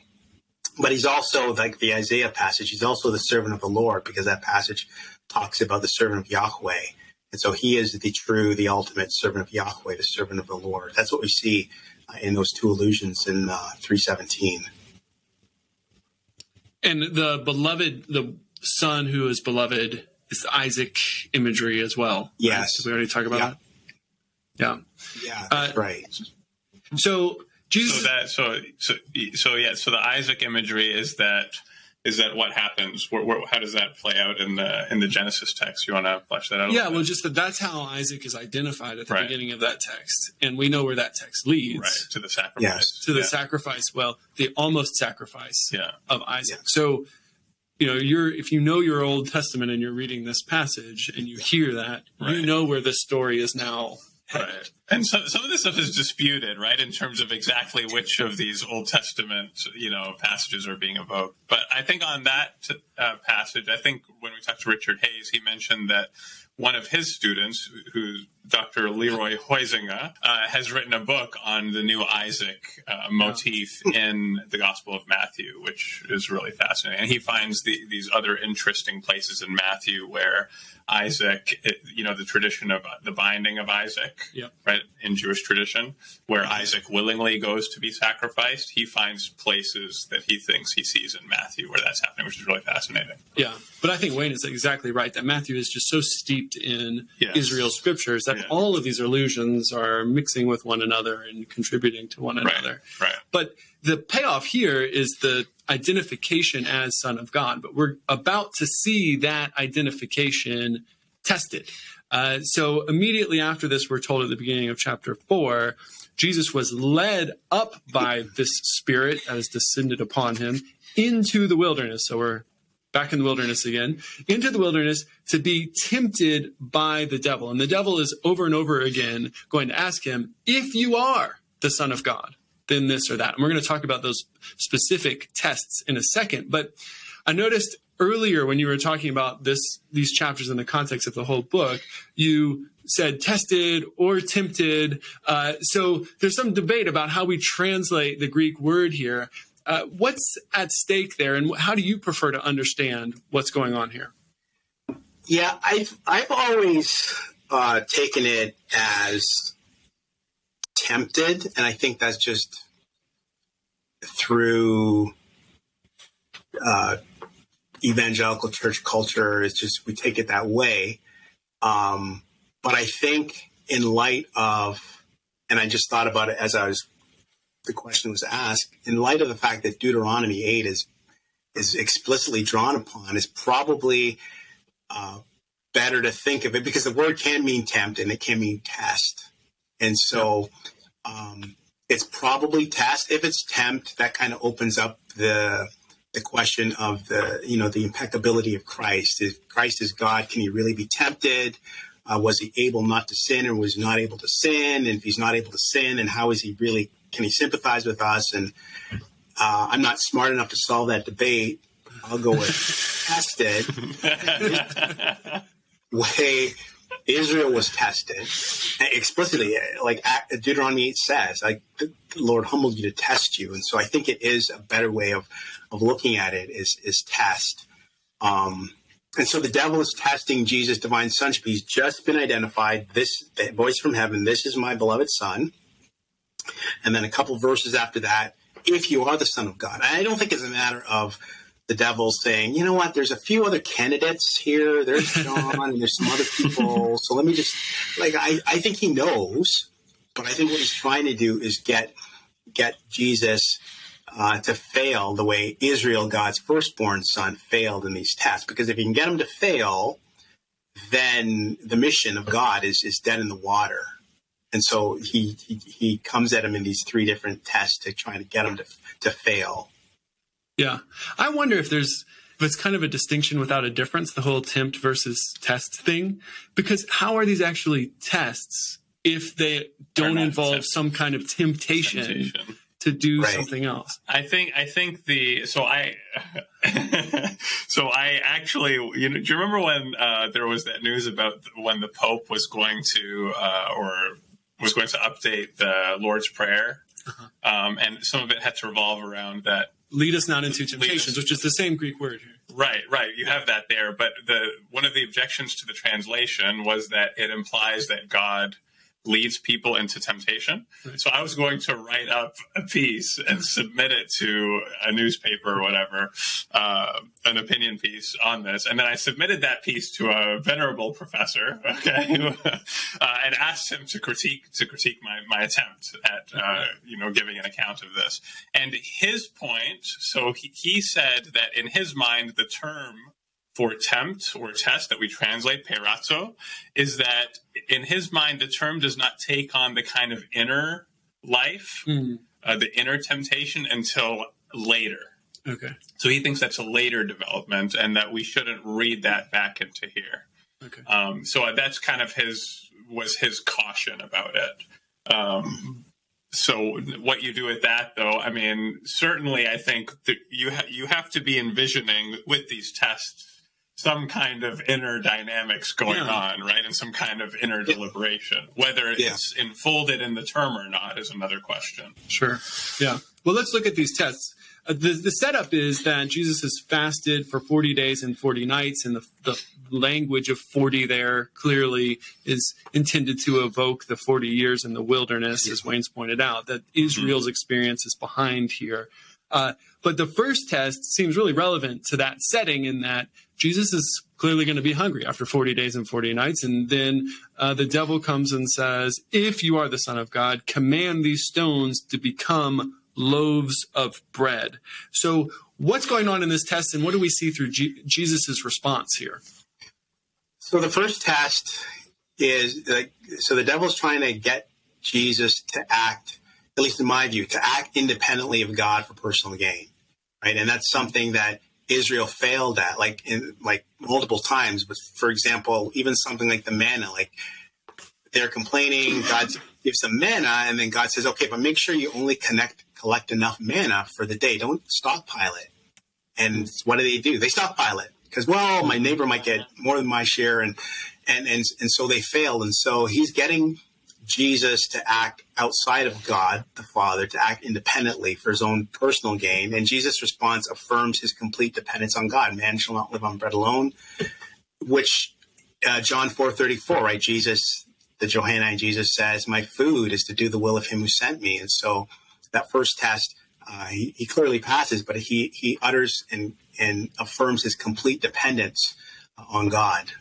But he's also like the Isaiah passage. He's also the servant of the Lord because that passage talks about the servant of Yahweh. And so he is the true, the ultimate servant of Yahweh, the servant of the Lord. That's what we see uh, in those two allusions in uh, 317. And the beloved, the son who is beloved is the Isaac imagery as well. Yes. Right? Did we already talk about yeah. that? Yeah. Yeah, Uh, right. So Jesus. So that so so so yeah. So the Isaac imagery is that is that what happens? Where, where, how does that play out in the in the Genesis text? You want to flesh that out? yeah, well, just that that's how Isaac is identified at the Right. beginning of that text. And we know where that text leads right to the sacrifice. Yes. to the yeah. sacrifice, well, the almost sacrifice Yeah. of Isaac. Yeah. So, you know, you're if you know your Old Testament and you're reading this passage and you hear that, you know where this story is now. Right. And so some of this stuff is disputed, right, in terms of exactly which of these Old Testament, you know, passages are being evoked. But I think on that uh, passage, I think when we talked to Richard Hays, he mentioned that one of his students, who's Dr. Leroy Huizenga, uh, has written a book on the new Isaac uh, motif in the Gospel of Matthew, which is really fascinating. And he finds the, these other interesting places in Matthew where Isaac, it- you know, the tradition of the binding of Isaac, Yep. right, in Jewish tradition, where Isaac willingly goes to be sacrificed. He finds places that he thinks he sees in Matthew where that's happening, which is really fascinating. Yeah, but I think Wayne is exactly right that Matthew is just so steeped in Yes. Israel's scriptures that Yeah. all of these illusions are mixing with one another and contributing to one another. Right. right. But the payoff here is the identification as Son of God. But we're about to see that identification tested. Uh, so immediately after this, we're told at the beginning of chapter four, Jesus was led up by this Spirit as descended upon him into the wilderness. So we're back in the wilderness again, into the wilderness to be tempted by the devil. And the devil is over and over again going to ask him, if you are the Son of God, then this or that. And we're going to talk about those specific tests in a second. But I noticed earlier when you were talking about this these chapters in the context of the whole book, you said tested or tempted. Uh, so there's some debate about how we translate the Greek word here. Uh, what's at stake there, and how do you prefer to understand what's going on here? Yeah, I've I've always uh, taken it as tempted, and I think that's just through uh, evangelical church culture. It's just we take it that way. Um, but I think in light of, and I just thought about it as I was the question was asked, in light of the fact that Deuteronomy eight is is explicitly drawn upon, is probably uh, better to think of it because the word can mean tempt and it can mean test. And so um, it's probably test. If it's tempt, that kind of opens up the the question of the you know the impeccability of Christ. If Christ is God, can he really be tempted? Uh, was he able not to sin or was not able to sin? And if he's not able to sin, and how is he really can he sympathize with us? And uh, I'm not smart enough to solve that debate. I'll go with tested *laughs* way Israel was tested explicitly, like Deuteronomy 8 says, like the Lord humbled you to test you. And so I think it is a better way of, of looking at it is, is test. Um, and so the devil is testing Jesus' divine sonship. He's just been identified. This voice from heaven, this is my beloved son. And then a couple verses after that, if you are the son of God. I don't think it's a matter of the devil saying, you know what, there's a few other candidates here. There's *laughs* John and there's some other people. So let me just like I, I think he knows, but I think what he's trying to do is get get Jesus uh, to fail the way Israel, God's firstborn son, failed in these tests. Because if you can get him to fail, then the mission of God is is dead in the water. And so he, he he comes at him in these three different tests to try to get him to to fail. Yeah, I wonder if there's if it's kind of a distinction without a difference, the whole tempt versus test thing, because how are these actually tests if they don't involve test. some kind of temptation? temptation to do right. something else. I think I think the so I *laughs* so I actually you know do you remember when uh, there was that news about when the Pope was going to uh, or was going to update the Lord's Prayer, uh-huh. um, and some of it had to revolve around that. Lead us not into temptations, which is the same Greek word here. Right, right. You have that there, but the one of the objections to the translation was that it implies that God leads people into temptation. So I was going to write up a piece and submit it to a newspaper or whatever, uh, an opinion piece on this. And then I submitted that piece to a venerable professor, okay, uh, and asked him to critique to critique my, my attempt at uh, you know giving an account of this. And his point, so he, he said that in his mind the term for tempt or test that we translate peirazo is that in his mind the term does not take on the kind of inner life mm. uh, the inner temptation until later. Okay. So he thinks that's a later development and that we shouldn't read that back into here. Okay. Um, so that's kind of his was his caution about it. Um, so what you do with that though i mean certainly i think that you ha- you have to be envisioning with these tests some kind of inner dynamics going yeah. on, right? And some kind of inner deliberation. Whether yeah. it's enfolded in the term or not is another question. Sure. Yeah. Well, let's look at these tests. Uh, the, the setup is that Jesus has fasted for 40 days and 40 nights, and the, the language of 40 there clearly is intended to evoke the 40 years in the wilderness, as Wayne's pointed out, that Israel's mm-hmm. experience is behind here. Uh, but the first test seems really relevant to that setting in that Jesus is clearly going to be hungry after 40 days and 40 nights. And then uh, the devil comes and says, If you are the Son of God, command these stones to become loaves of bread. So, what's going on in this test, and what do we see through G- Jesus' response here? So, the first test is like, so the devil's trying to get Jesus to act, at least in my view, to act independently of God for personal gain. Right. And that's something that Israel failed at, like in like multiple times. But for example, even something like the manna, like they're complaining, God gives them manna, and then God says, "Okay, but make sure you only connect collect enough manna for the day. Don't stockpile it." And what do they do? They stockpile it because, well, my neighbor might get more than my share, and and and and so they fail, And so he's getting Jesus to act outside of God the Father, to act independently for his own personal gain. And Jesus' response affirms his complete dependence on God. Man shall not live on bread alone, which uh, John 4:34, right? Jesus, the Johannine Jesus says, "My food is to do the will of Him who sent me." And so that first test, uh, he, he, clearly passes, but he he utters and and affirms his complete dependence on God.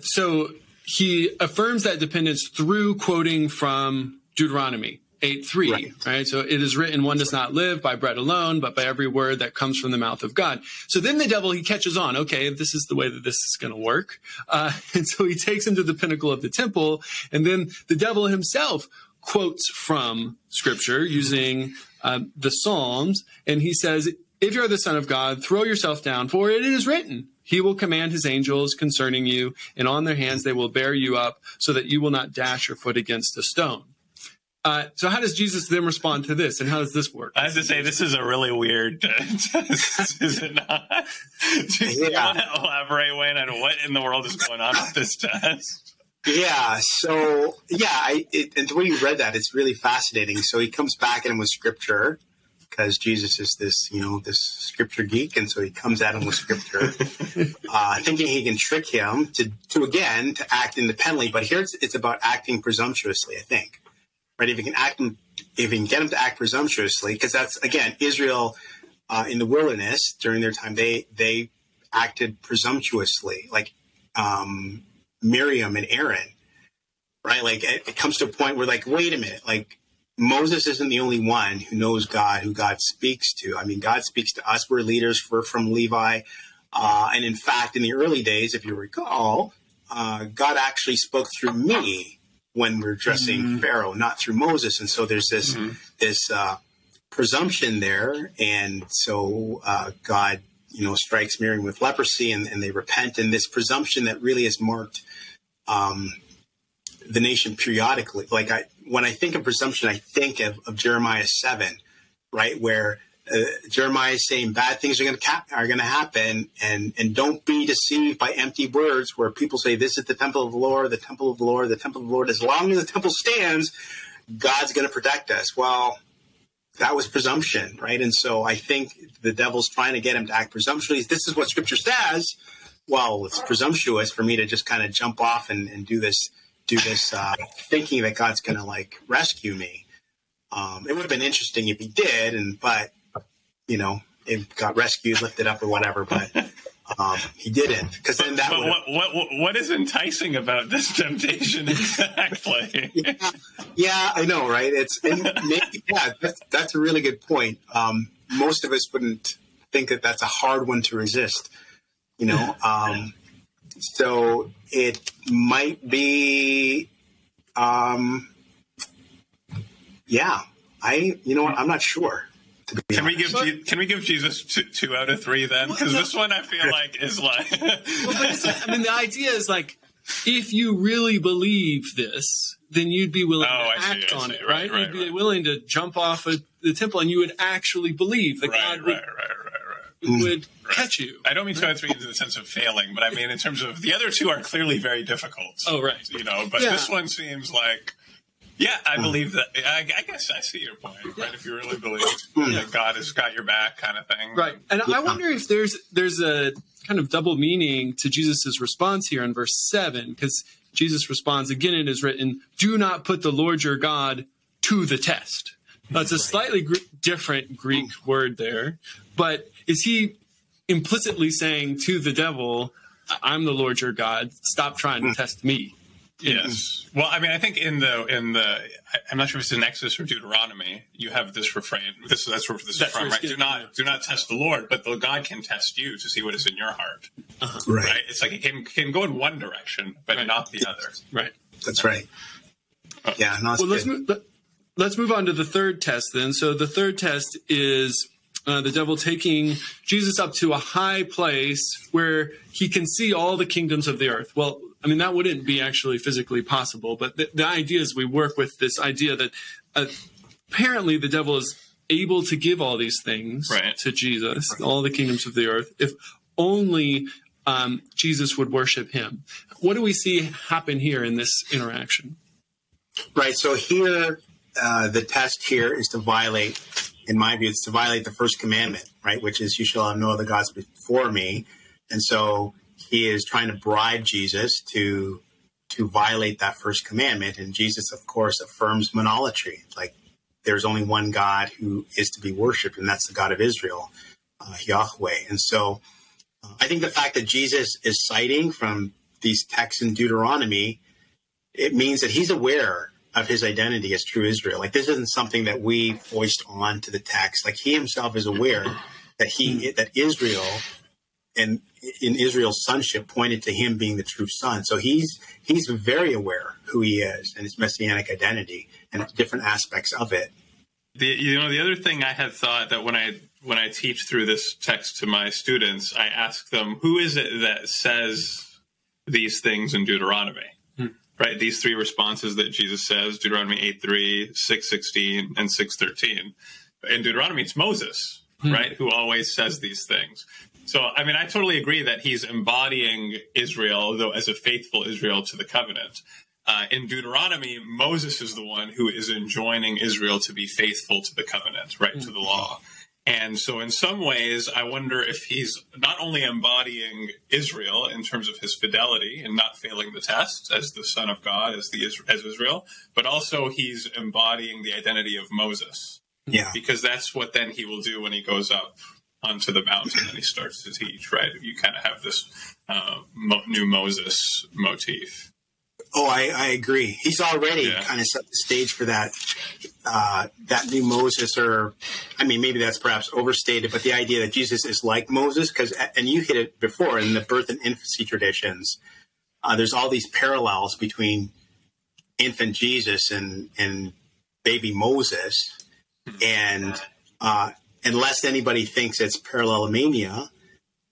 So he affirms that dependence through quoting from Deuteronomy 8 3, right. right. So it is written, one does not live by bread alone, but by every word that comes from the mouth of God. So then the devil, he catches on, okay, this is the way that this is going to work. Uh, *laughs* and so he takes him to the pinnacle of the temple. And then the devil himself quotes from scripture using uh, the Psalms. And he says, if you're the son of God, throw yourself down, for it is written, he will command his angels concerning you, and on their hands they will bear you up so that you will not dash your foot against a stone. Uh, so how does Jesus then respond to this, and how does this work? I have to say, this is a really weird test, *laughs* is it not? Do you yeah. want to elaborate, Wayne, on what in the world is going on with this test? Yeah, so yeah, I, it, and the way you read that, it's really fascinating. So he comes back in with scripture, because Jesus is this, you know, this scripture geek, and so he comes at him with scripture, *laughs* uh, thinking he can trick him to, to again to act independently. But here it's, it's about acting presumptuously. I think, right? If he can act, if he can get him to act presumptuously, because that's again Israel uh, in the wilderness during their time, they they acted presumptuously, like um, Miriam and Aaron, right? Like it, it comes to a point where, like, wait a minute, like Moses isn't the only one who knows God, who God speaks to. I mean, God speaks to us. We're leaders. We're from Levi. Uh, and in fact, in the early days, if you recall, uh, God actually spoke through me when we're addressing mm-hmm. Pharaoh, not through Moses. And so there's this mm-hmm. this uh, presumption there, and so uh, God, you know, strikes Miriam with leprosy, and, and, they repent. And this presumption that really has marked um, the nation periodically. Like I, when I think of presumption, I think of, of Jeremiah seven, right, where uh, Jeremiah is saying bad things are going to to happen, and and don't be deceived by empty words where people say this is the temple of the Lord, the temple of the Lord, the temple of the Lord. As long as the temple stands, God's going to protect us. Well, that was presumption, right? And so I think the devil's trying to get him to act presumptuously. This is what Scripture says. Well, it's presumptuous for me to just kind of jump off and, and do this, do this, uh, thinking that God's going to like rescue me. Um, it would have been interesting if he did, and but you know, it got rescued, lifted up, or whatever. But um, he didn't, because then that. But what, what, what is enticing about this temptation *laughs* exactly? yeah, yeah, I know, right? It's maybe, yeah, that's that's a really good point. Um, most of us wouldn't think that that's a hard one to resist, you know. *laughs* Um, so it might be, um, yeah. I, you know what? I'm not sure. Can we give but, can we give Jesus two, two out of three then? Because this one I feel like is like. *laughs* *laughs* well, I mean, the idea is like, if you really believe this, then you'd be willing oh, to act see, on it, right? right, right you'd be right. willing to jump off of the temple, and you would actually believe that God would, would catch you. I don't mean two out three in the sense of failing, but I mean in terms of the other two are clearly very difficult. Oh, right. You know, but yeah. this one seems like yeah, I believe that. I, I, guess I see your point, right? If you really believe hmm. that God has got your back, kind of thing, right? And yeah. I wonder if there's there's a kind of double meaning to Jesus's response here in verse seven, because Jesus responds again. It is written, "Do not put the Lord your God to the test." That's it's a slightly gr- different Greek hmm. word there, but is he implicitly saying to the devil, "I'm the Lord your God. Stop trying to test me"? Yes. Well, I mean, I think in the in the I'm not sure if it's in Exodus or Deuteronomy, you have this refrain. This that's where this that's is from, right? Do not do not test the Lord, but the God can test you to see what is in your heart. Uh-huh. Right. right. It's like it can can go in one direction, but right. not the other. Right. That's right. Uh, yeah. No, well, let's move, let's move on to the third test then. So the third test is uh, the devil taking Jesus up to a high place where he can see all the kingdoms of the earth. Well, I mean, that wouldn't be actually physically possible, but the, the idea is we work with this idea that uh, apparently the devil is able to give all these things right. to Jesus, right. all the kingdoms of the earth, if only um, Jesus would worship him. What do we see happen here in this interaction? Right. So here, uh, the test here is to violate, in my view, it's to violate the first commandment, right? Which is, you shall have no other gods before me. And so he is trying to bribe Jesus to to violate that first commandment. And Jesus, of course, affirms monolatry. Like there's only one God who is to be worshipped, and that's the God of Israel, uh, Yahweh. And so uh, I think the fact that Jesus is citing from these texts in Deuteronomy, it means that he's aware of his identity as true Israel. Like this isn't something that we foist on to the text. Like he himself is aware that he that Israel and in Israel's sonship pointed to him being the true son. So he's he's very aware who he is and his messianic identity and different aspects of it. The you know the other thing I had thought that when I when I teach through this text to my students, I ask them who is it that says these things in Deuteronomy. Hmm. Right, these three responses that Jesus says, Deuteronomy 8 3, 6 16, and 6 13. In Deuteronomy, it's Moses, hmm. right, who always says these things. So, I mean, I totally agree that he's embodying Israel, though, as a faithful Israel to the covenant. Uh, in Deuteronomy, Moses is the one who is enjoining Israel to be faithful to the covenant, right, to the law. And so, in some ways, I wonder if he's not only embodying Israel in terms of his fidelity and not failing the test as the Son of God, as the as Israel, but also he's embodying the identity of Moses. Yeah, because that's what then he will do when he goes up onto the mountain and he starts to teach, right? You kind of have this uh, mo- new Moses motif. Oh, I, I agree. He's already yeah. kind of set the stage for that uh, that new Moses, or I mean, maybe that's perhaps overstated, but the idea that Jesus is like Moses, because and you hit it before in the birth and infancy traditions. Uh, there's all these parallels between infant Jesus and and baby Moses, and uh, unless anybody thinks it's parallelomania,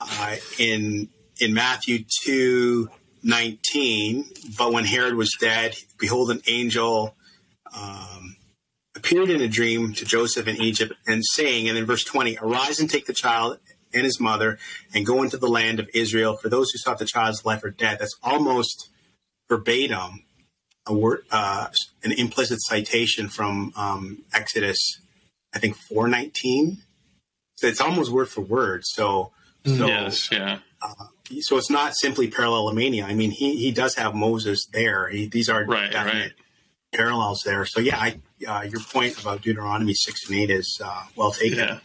uh, in in Matthew two nineteen, but when Herod was dead, behold, an angel. Um, appeared in a dream to Joseph in Egypt and saying, and in verse 20, arise and take the child and his mother and go into the land of Israel. For those who sought the child's life or death, that's almost verbatim a word, uh, an implicit citation from um, Exodus, I think 419. So it's almost word for word. So, so yes, yeah. Uh, so it's not simply parallelomania. I mean, he he does have Moses there. He, these are right, definite right. parallels there. So yeah, I, uh, your point about Deuteronomy six and eight is uh, well taken. Yeah.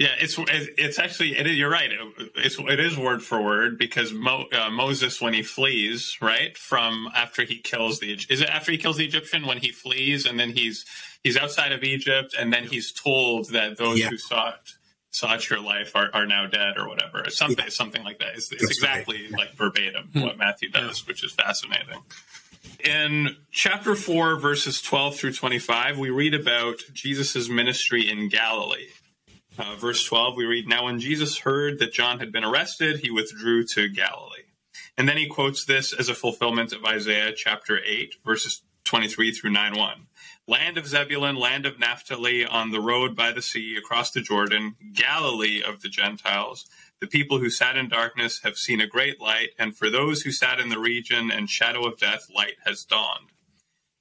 Yeah, it's it's actually it you're right. It's it is word for word because Mo, uh, Moses when he flees right from after he kills the is it after he kills the Egyptian when he flees and then he's he's outside of Egypt and then he's told that those Yeah. who sought sought your life are, are now dead or whatever It's something Yeah. something like that. It's, it's That's right. exactly like verbatim what Matthew does, which is fascinating. In chapter 4, verses 12 through 25, we read about Jesus' ministry in Galilee. Uh, verse 12, we read, Now when Jesus heard that John had been arrested, he withdrew to Galilee. And then he quotes this as a fulfillment of Isaiah chapter 8, verses 23 through 9 1. Land of Zebulun, land of Naphtali, on the road by the sea, across the Jordan, Galilee of the Gentiles. The people who sat in darkness have seen a great light, and for those who sat in the region and shadow of death, light has dawned.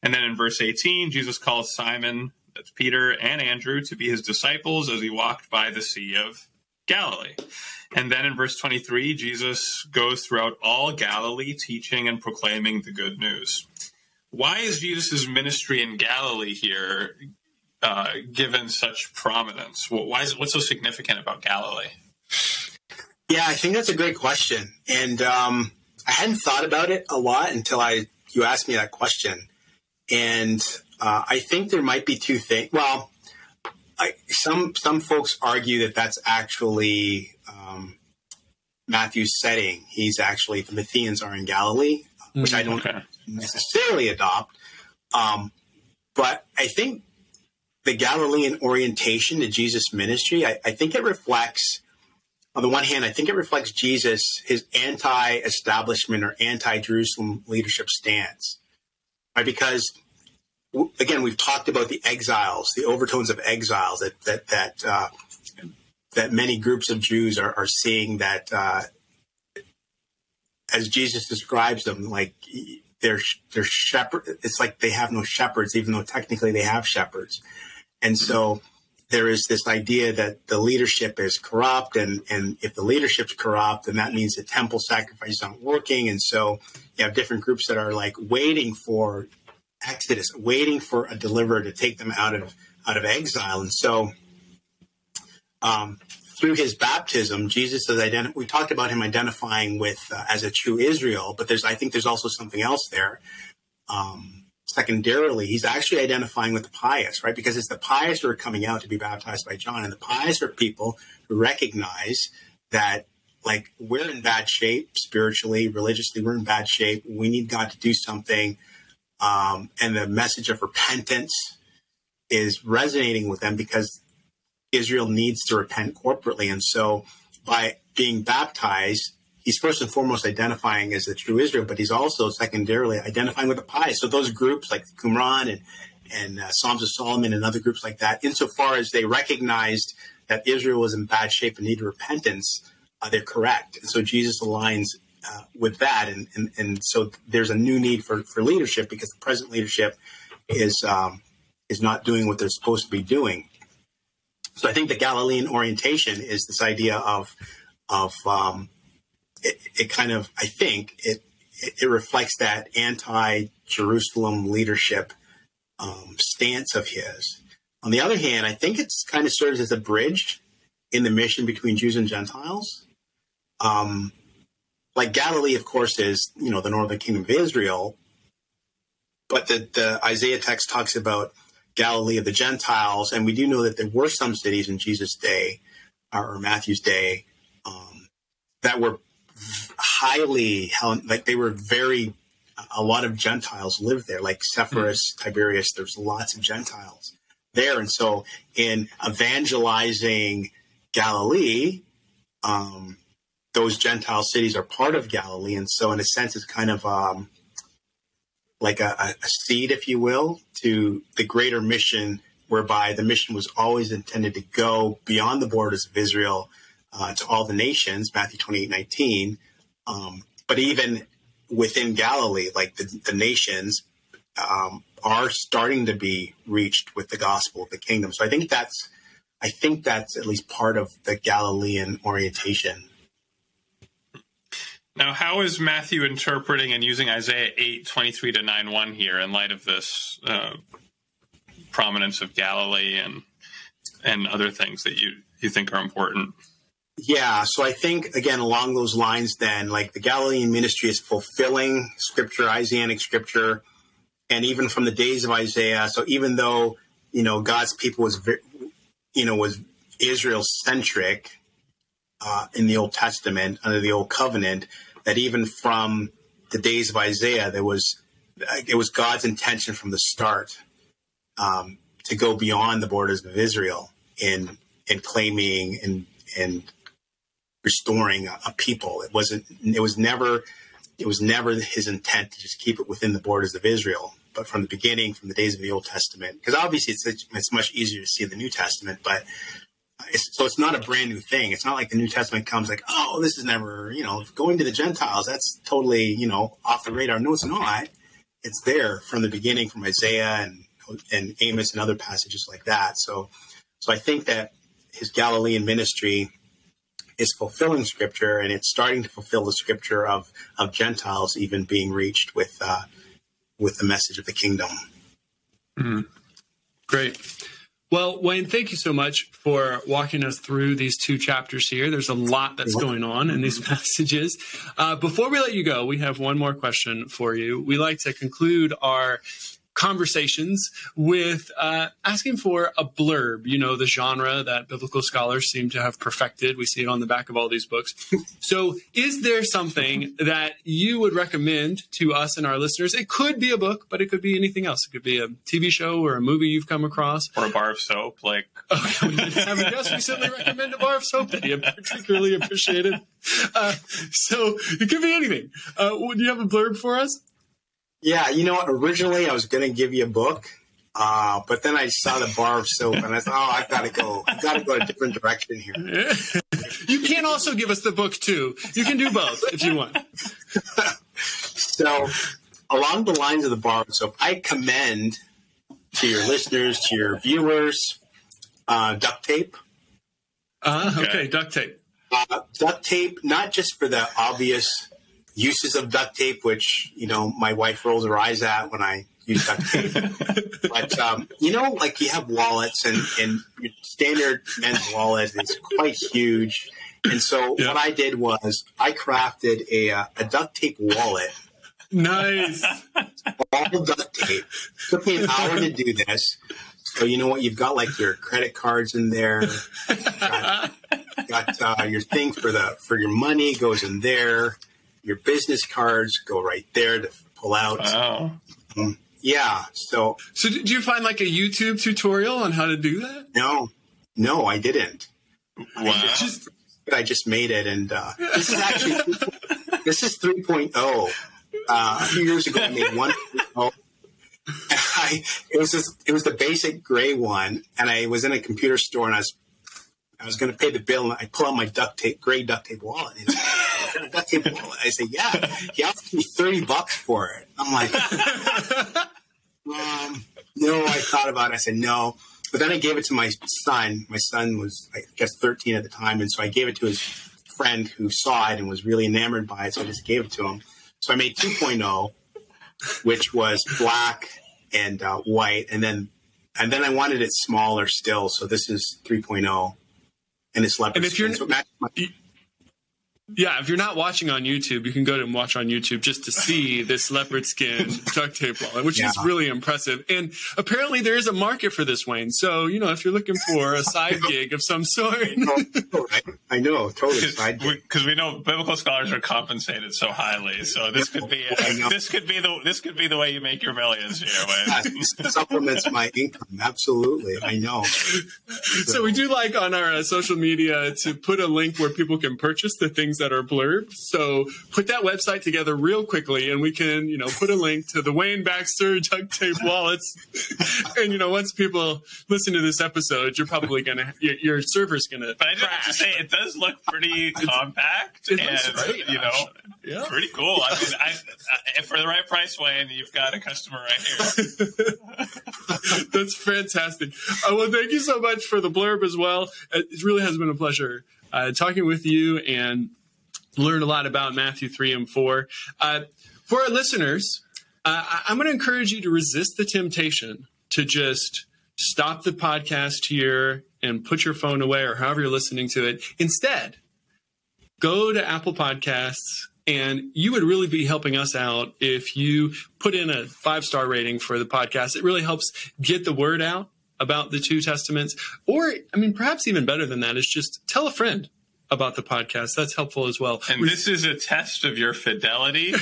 And then in verse 18, Jesus calls Simon, that's Peter, and Andrew to be his disciples as he walked by the Sea of Galilee. And then in verse 23, Jesus goes throughout all Galilee teaching and proclaiming the good news. Why is Jesus' ministry in Galilee here uh, given such prominence? Wh- Why is what's so significant about Galilee? Yeah, I think that's a great question, and um, I hadn't thought about it a lot until I you asked me that question, and uh, I think there might be two things. Well, I, some some folks argue that that's actually um, Matthew's setting. He's actually the Mattheans are in Galilee, which I don't Okay. Necessarily adopt. Um, but I think the Galilean orientation to Jesus' ministry, I, I think it reflects, on the one hand, I think it reflects Jesus, his anti establishment or anti Jerusalem leadership stance. Right? Because, again, we've talked about the exiles, the overtones of exiles that, that, that, uh, that many groups of Jews are, are seeing that, uh, as Jesus describes them, like they're they're shepherd. It's like they have no shepherds, even though technically they have shepherds. And so there is this idea that the leadership is corrupt, and and if the leadership's corrupt, then that means the temple sacrifices aren't working. And so you have different groups that are like waiting for Exodus, waiting for a deliverer to take them out of out of exile. And so um, through his baptism, Jesus is identi- We talked about him identifying with uh, as a true Israel, but there's I think there's also something else there. Um, secondarily, he's actually identifying with the pious, right? Because it's the pious who are coming out to be baptized by John, and the pious are people who recognize that like we're in bad shape spiritually, religiously, we're in bad shape. We need God to do something, um, and the message of repentance is resonating with them because Israel needs to repent corporately. And so by being baptized, he's first and foremost identifying as the true Israel, but he's also secondarily identifying with the pious. So those groups like Qumran and, and uh, Psalms of Solomon and other groups like that, insofar as they recognized that Israel was in bad shape and needed repentance, uh, they're correct. And so Jesus aligns uh, with that. And, and, and so there's a new need for, for leadership because the present leadership is, um, is not doing what they're supposed to be doing. So I think the Galilean orientation is this idea of of um, it, it kind of I think it it, reflects that anti-Jerusalem leadership um, stance of his. On the other hand, I think it's kind of serves as a bridge in the mission between Jews and Gentiles. Um, like Galilee, of course, is you know the northern kingdom of Israel, but the, the Isaiah text talks about Galilee of the Gentiles, and we do know that there were some cities in Jesus' day or Matthew's day um, that were highly like they were very a lot of Gentiles lived there, like Sepphoris, mm. Tiberias. There's lots of Gentiles there, and so in evangelizing Galilee, um, those Gentile cities are part of Galilee, and so in a sense, it's kind of um, like a, a seed, if you will, to the greater mission, whereby the mission was always intended to go beyond the borders of Israel uh, to all the nations, Matthew 28 19. Um, but even within Galilee, like the, the nations um, are starting to be reached with the gospel of the kingdom. So I think that's, I think that's at least part of the Galilean orientation. Now, how is Matthew interpreting and using Isaiah 8, 23 to 9, 1 here in light of this uh, prominence of Galilee and and other things that you, you think are important? Yeah, so I think again along those lines, then like the Galilean ministry is fulfilling scripture, Isaianic scripture, and even from the days of Isaiah. So even though you know God's people was you know was Israel centric uh, in the Old Testament under the Old Covenant, that even from the days of Isaiah, there was it was God's intention from the start um, to go beyond the borders of Israel in in claiming and and restoring a, a, people. It wasn't. It was never. It was never his intent to just keep it within the borders of Israel. But from the beginning, from the days of the Old Testament, because obviously it's it's much easier to see in the New Testament, but it's, so it's not a brand new thing. It's not like the New Testament comes like, oh, this is never, you know, going to the Gentiles. That's totally, you know, off the radar. No, it's not. It's there from the beginning, from Isaiah and and Amos and other passages like that. So, so I think that his Galilean ministry is fulfilling scripture and it's starting to fulfill the scripture of, of Gentiles even being reached with, uh, with the message of the kingdom. Mm-hmm. Great. Well, Wayne, thank you so much for walking us through these two chapters here. There's a lot that's going on in these passages. Uh, before we let you go, we have one more question for you. We like to conclude our conversations with uh, asking for a blurb, you know, the genre that biblical scholars seem to have perfected. We see it on the back of all these books. *laughs* so, is there something that you would recommend to us and our listeners? It could be a book, but it could be anything else. It could be a TV show or a movie you've come across. Or a bar of soap, like. *laughs* Okay, we have a recently recommend a bar of soap that he particularly appreciated. Uh, so, it could be anything. Uh, do you have a blurb for us? Yeah, you know what? Originally, I was going to give you a book, uh, but then I saw the bar of soap, and I thought, oh, I've got to go. I've got to go a different direction here. *laughs* you can also give us the book too. You can do both if you want. *laughs* so, along the lines of the bar of soap, I commend to your listeners, to your viewers, uh, duct tape. Uh, okay, okay, duct tape. Uh, duct tape, not just for the obvious uses of duct tape, which you know my wife rolls her eyes at when I use duct tape. *laughs* but um, you know, like you have wallets, and and your standard men's wallet is quite huge. And so yeah. what I did was I crafted a uh, a duct tape wallet. Nice. All duct tape. Took me an hour to do this. So you know what? You've got like your credit cards in there. Got, got uh, your thing for the for your money goes in there your business cards go right there to pull out. Wow. Yeah. So. So did you find like a YouTube tutorial on how to do that? No, no, I didn't. Wow. I just, I just made it, and uh, this is actually *laughs* this is 3.0. Uh, a few years ago, I made 1.0. *laughs* I, it was just, it was the basic gray one, and I was in a computer store, and I was I was going to pay the bill, and I pull out my duct tape, gray duct tape wallet. And tape wallet. I said, "Yeah." He offered me thirty bucks for it. I'm like, *laughs* um, "No." I thought about it. I said, "No." But then I gave it to my son. My son was, I guess, 13 at the time, and so I gave it to his friend who saw it and was really enamored by it. So I just gave it to him. So I made 2.0, which was black and uh, white, and then and then I wanted it smaller still. So this is 3.0 and it's leopard and if you're, Yeah, if you're not watching on YouTube, you can go to and watch on YouTube just to see this leopard skin *laughs* duct tape wallet, which yeah. is really impressive. And apparently there is a market for this, Wayne. So, you know, if you're looking for a side *laughs* gig of some sort. *laughs* I know, totally. Because we, we, know biblical scholars are compensated so highly. So this could be uh, this could be the this could be the way you make your millions here, Wayne. supplements my income. Absolutely. I know. So. so we do like on our uh, social media to put a link where people can purchase the things things that are blurb. So put that website together real quickly and we can, you know, put a link to the Wayne Baxter duct tape wallets. *laughs* and, you know, once people listen to this episode, you're probably to, your, your, server's going to. But I just have to say, it does look pretty *laughs* compact it and, great, you know, yeah. pretty cool. I mean, I, I, for the right price, Wayne, you've got a customer right here. *laughs* That's fantastic. Uh, well, thank you so much for the blurb as well. It really has been a pleasure uh, talking with you and learned a lot about Matthew 3 and 4. Uh, for our listeners, uh, I'm going to encourage you to resist the temptation to just stop the podcast here and put your phone away or however you're listening to it. Instead, go to Apple Podcasts. And you would really be helping us out if you put in a five star rating for the podcast. It really helps get the word out about the two testaments. Or, I mean, perhaps even better than that is just tell a friend about the podcast. That's helpful as well. And this is a test of your fidelity to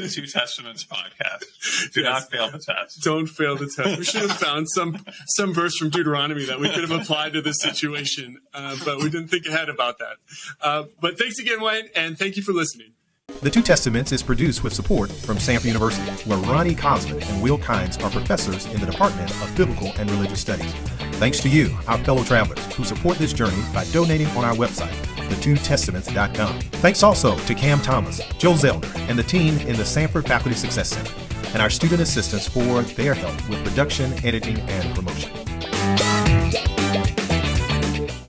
the *laughs* Two Testaments podcast. Do yes. not fail the test. Don't fail the test. We should have found some some verse from Deuteronomy that we could have applied to this situation, uh, but we didn't think ahead about that. Uh, but thanks again, Wayne, and thank you for listening. The Two Testaments is produced with support from Samford University, where Ronnie Cosman and Will Kynes are professors in the Department of Biblical and Religious Studies. Thanks to you, our fellow travelers, who support this journey by donating on our website thetwotestaments.com. Thanks also to Cam Thomas, Joe Zelder, and the team in the Samford Faculty Success Center, and our student assistants for their help with production, editing, and promotion.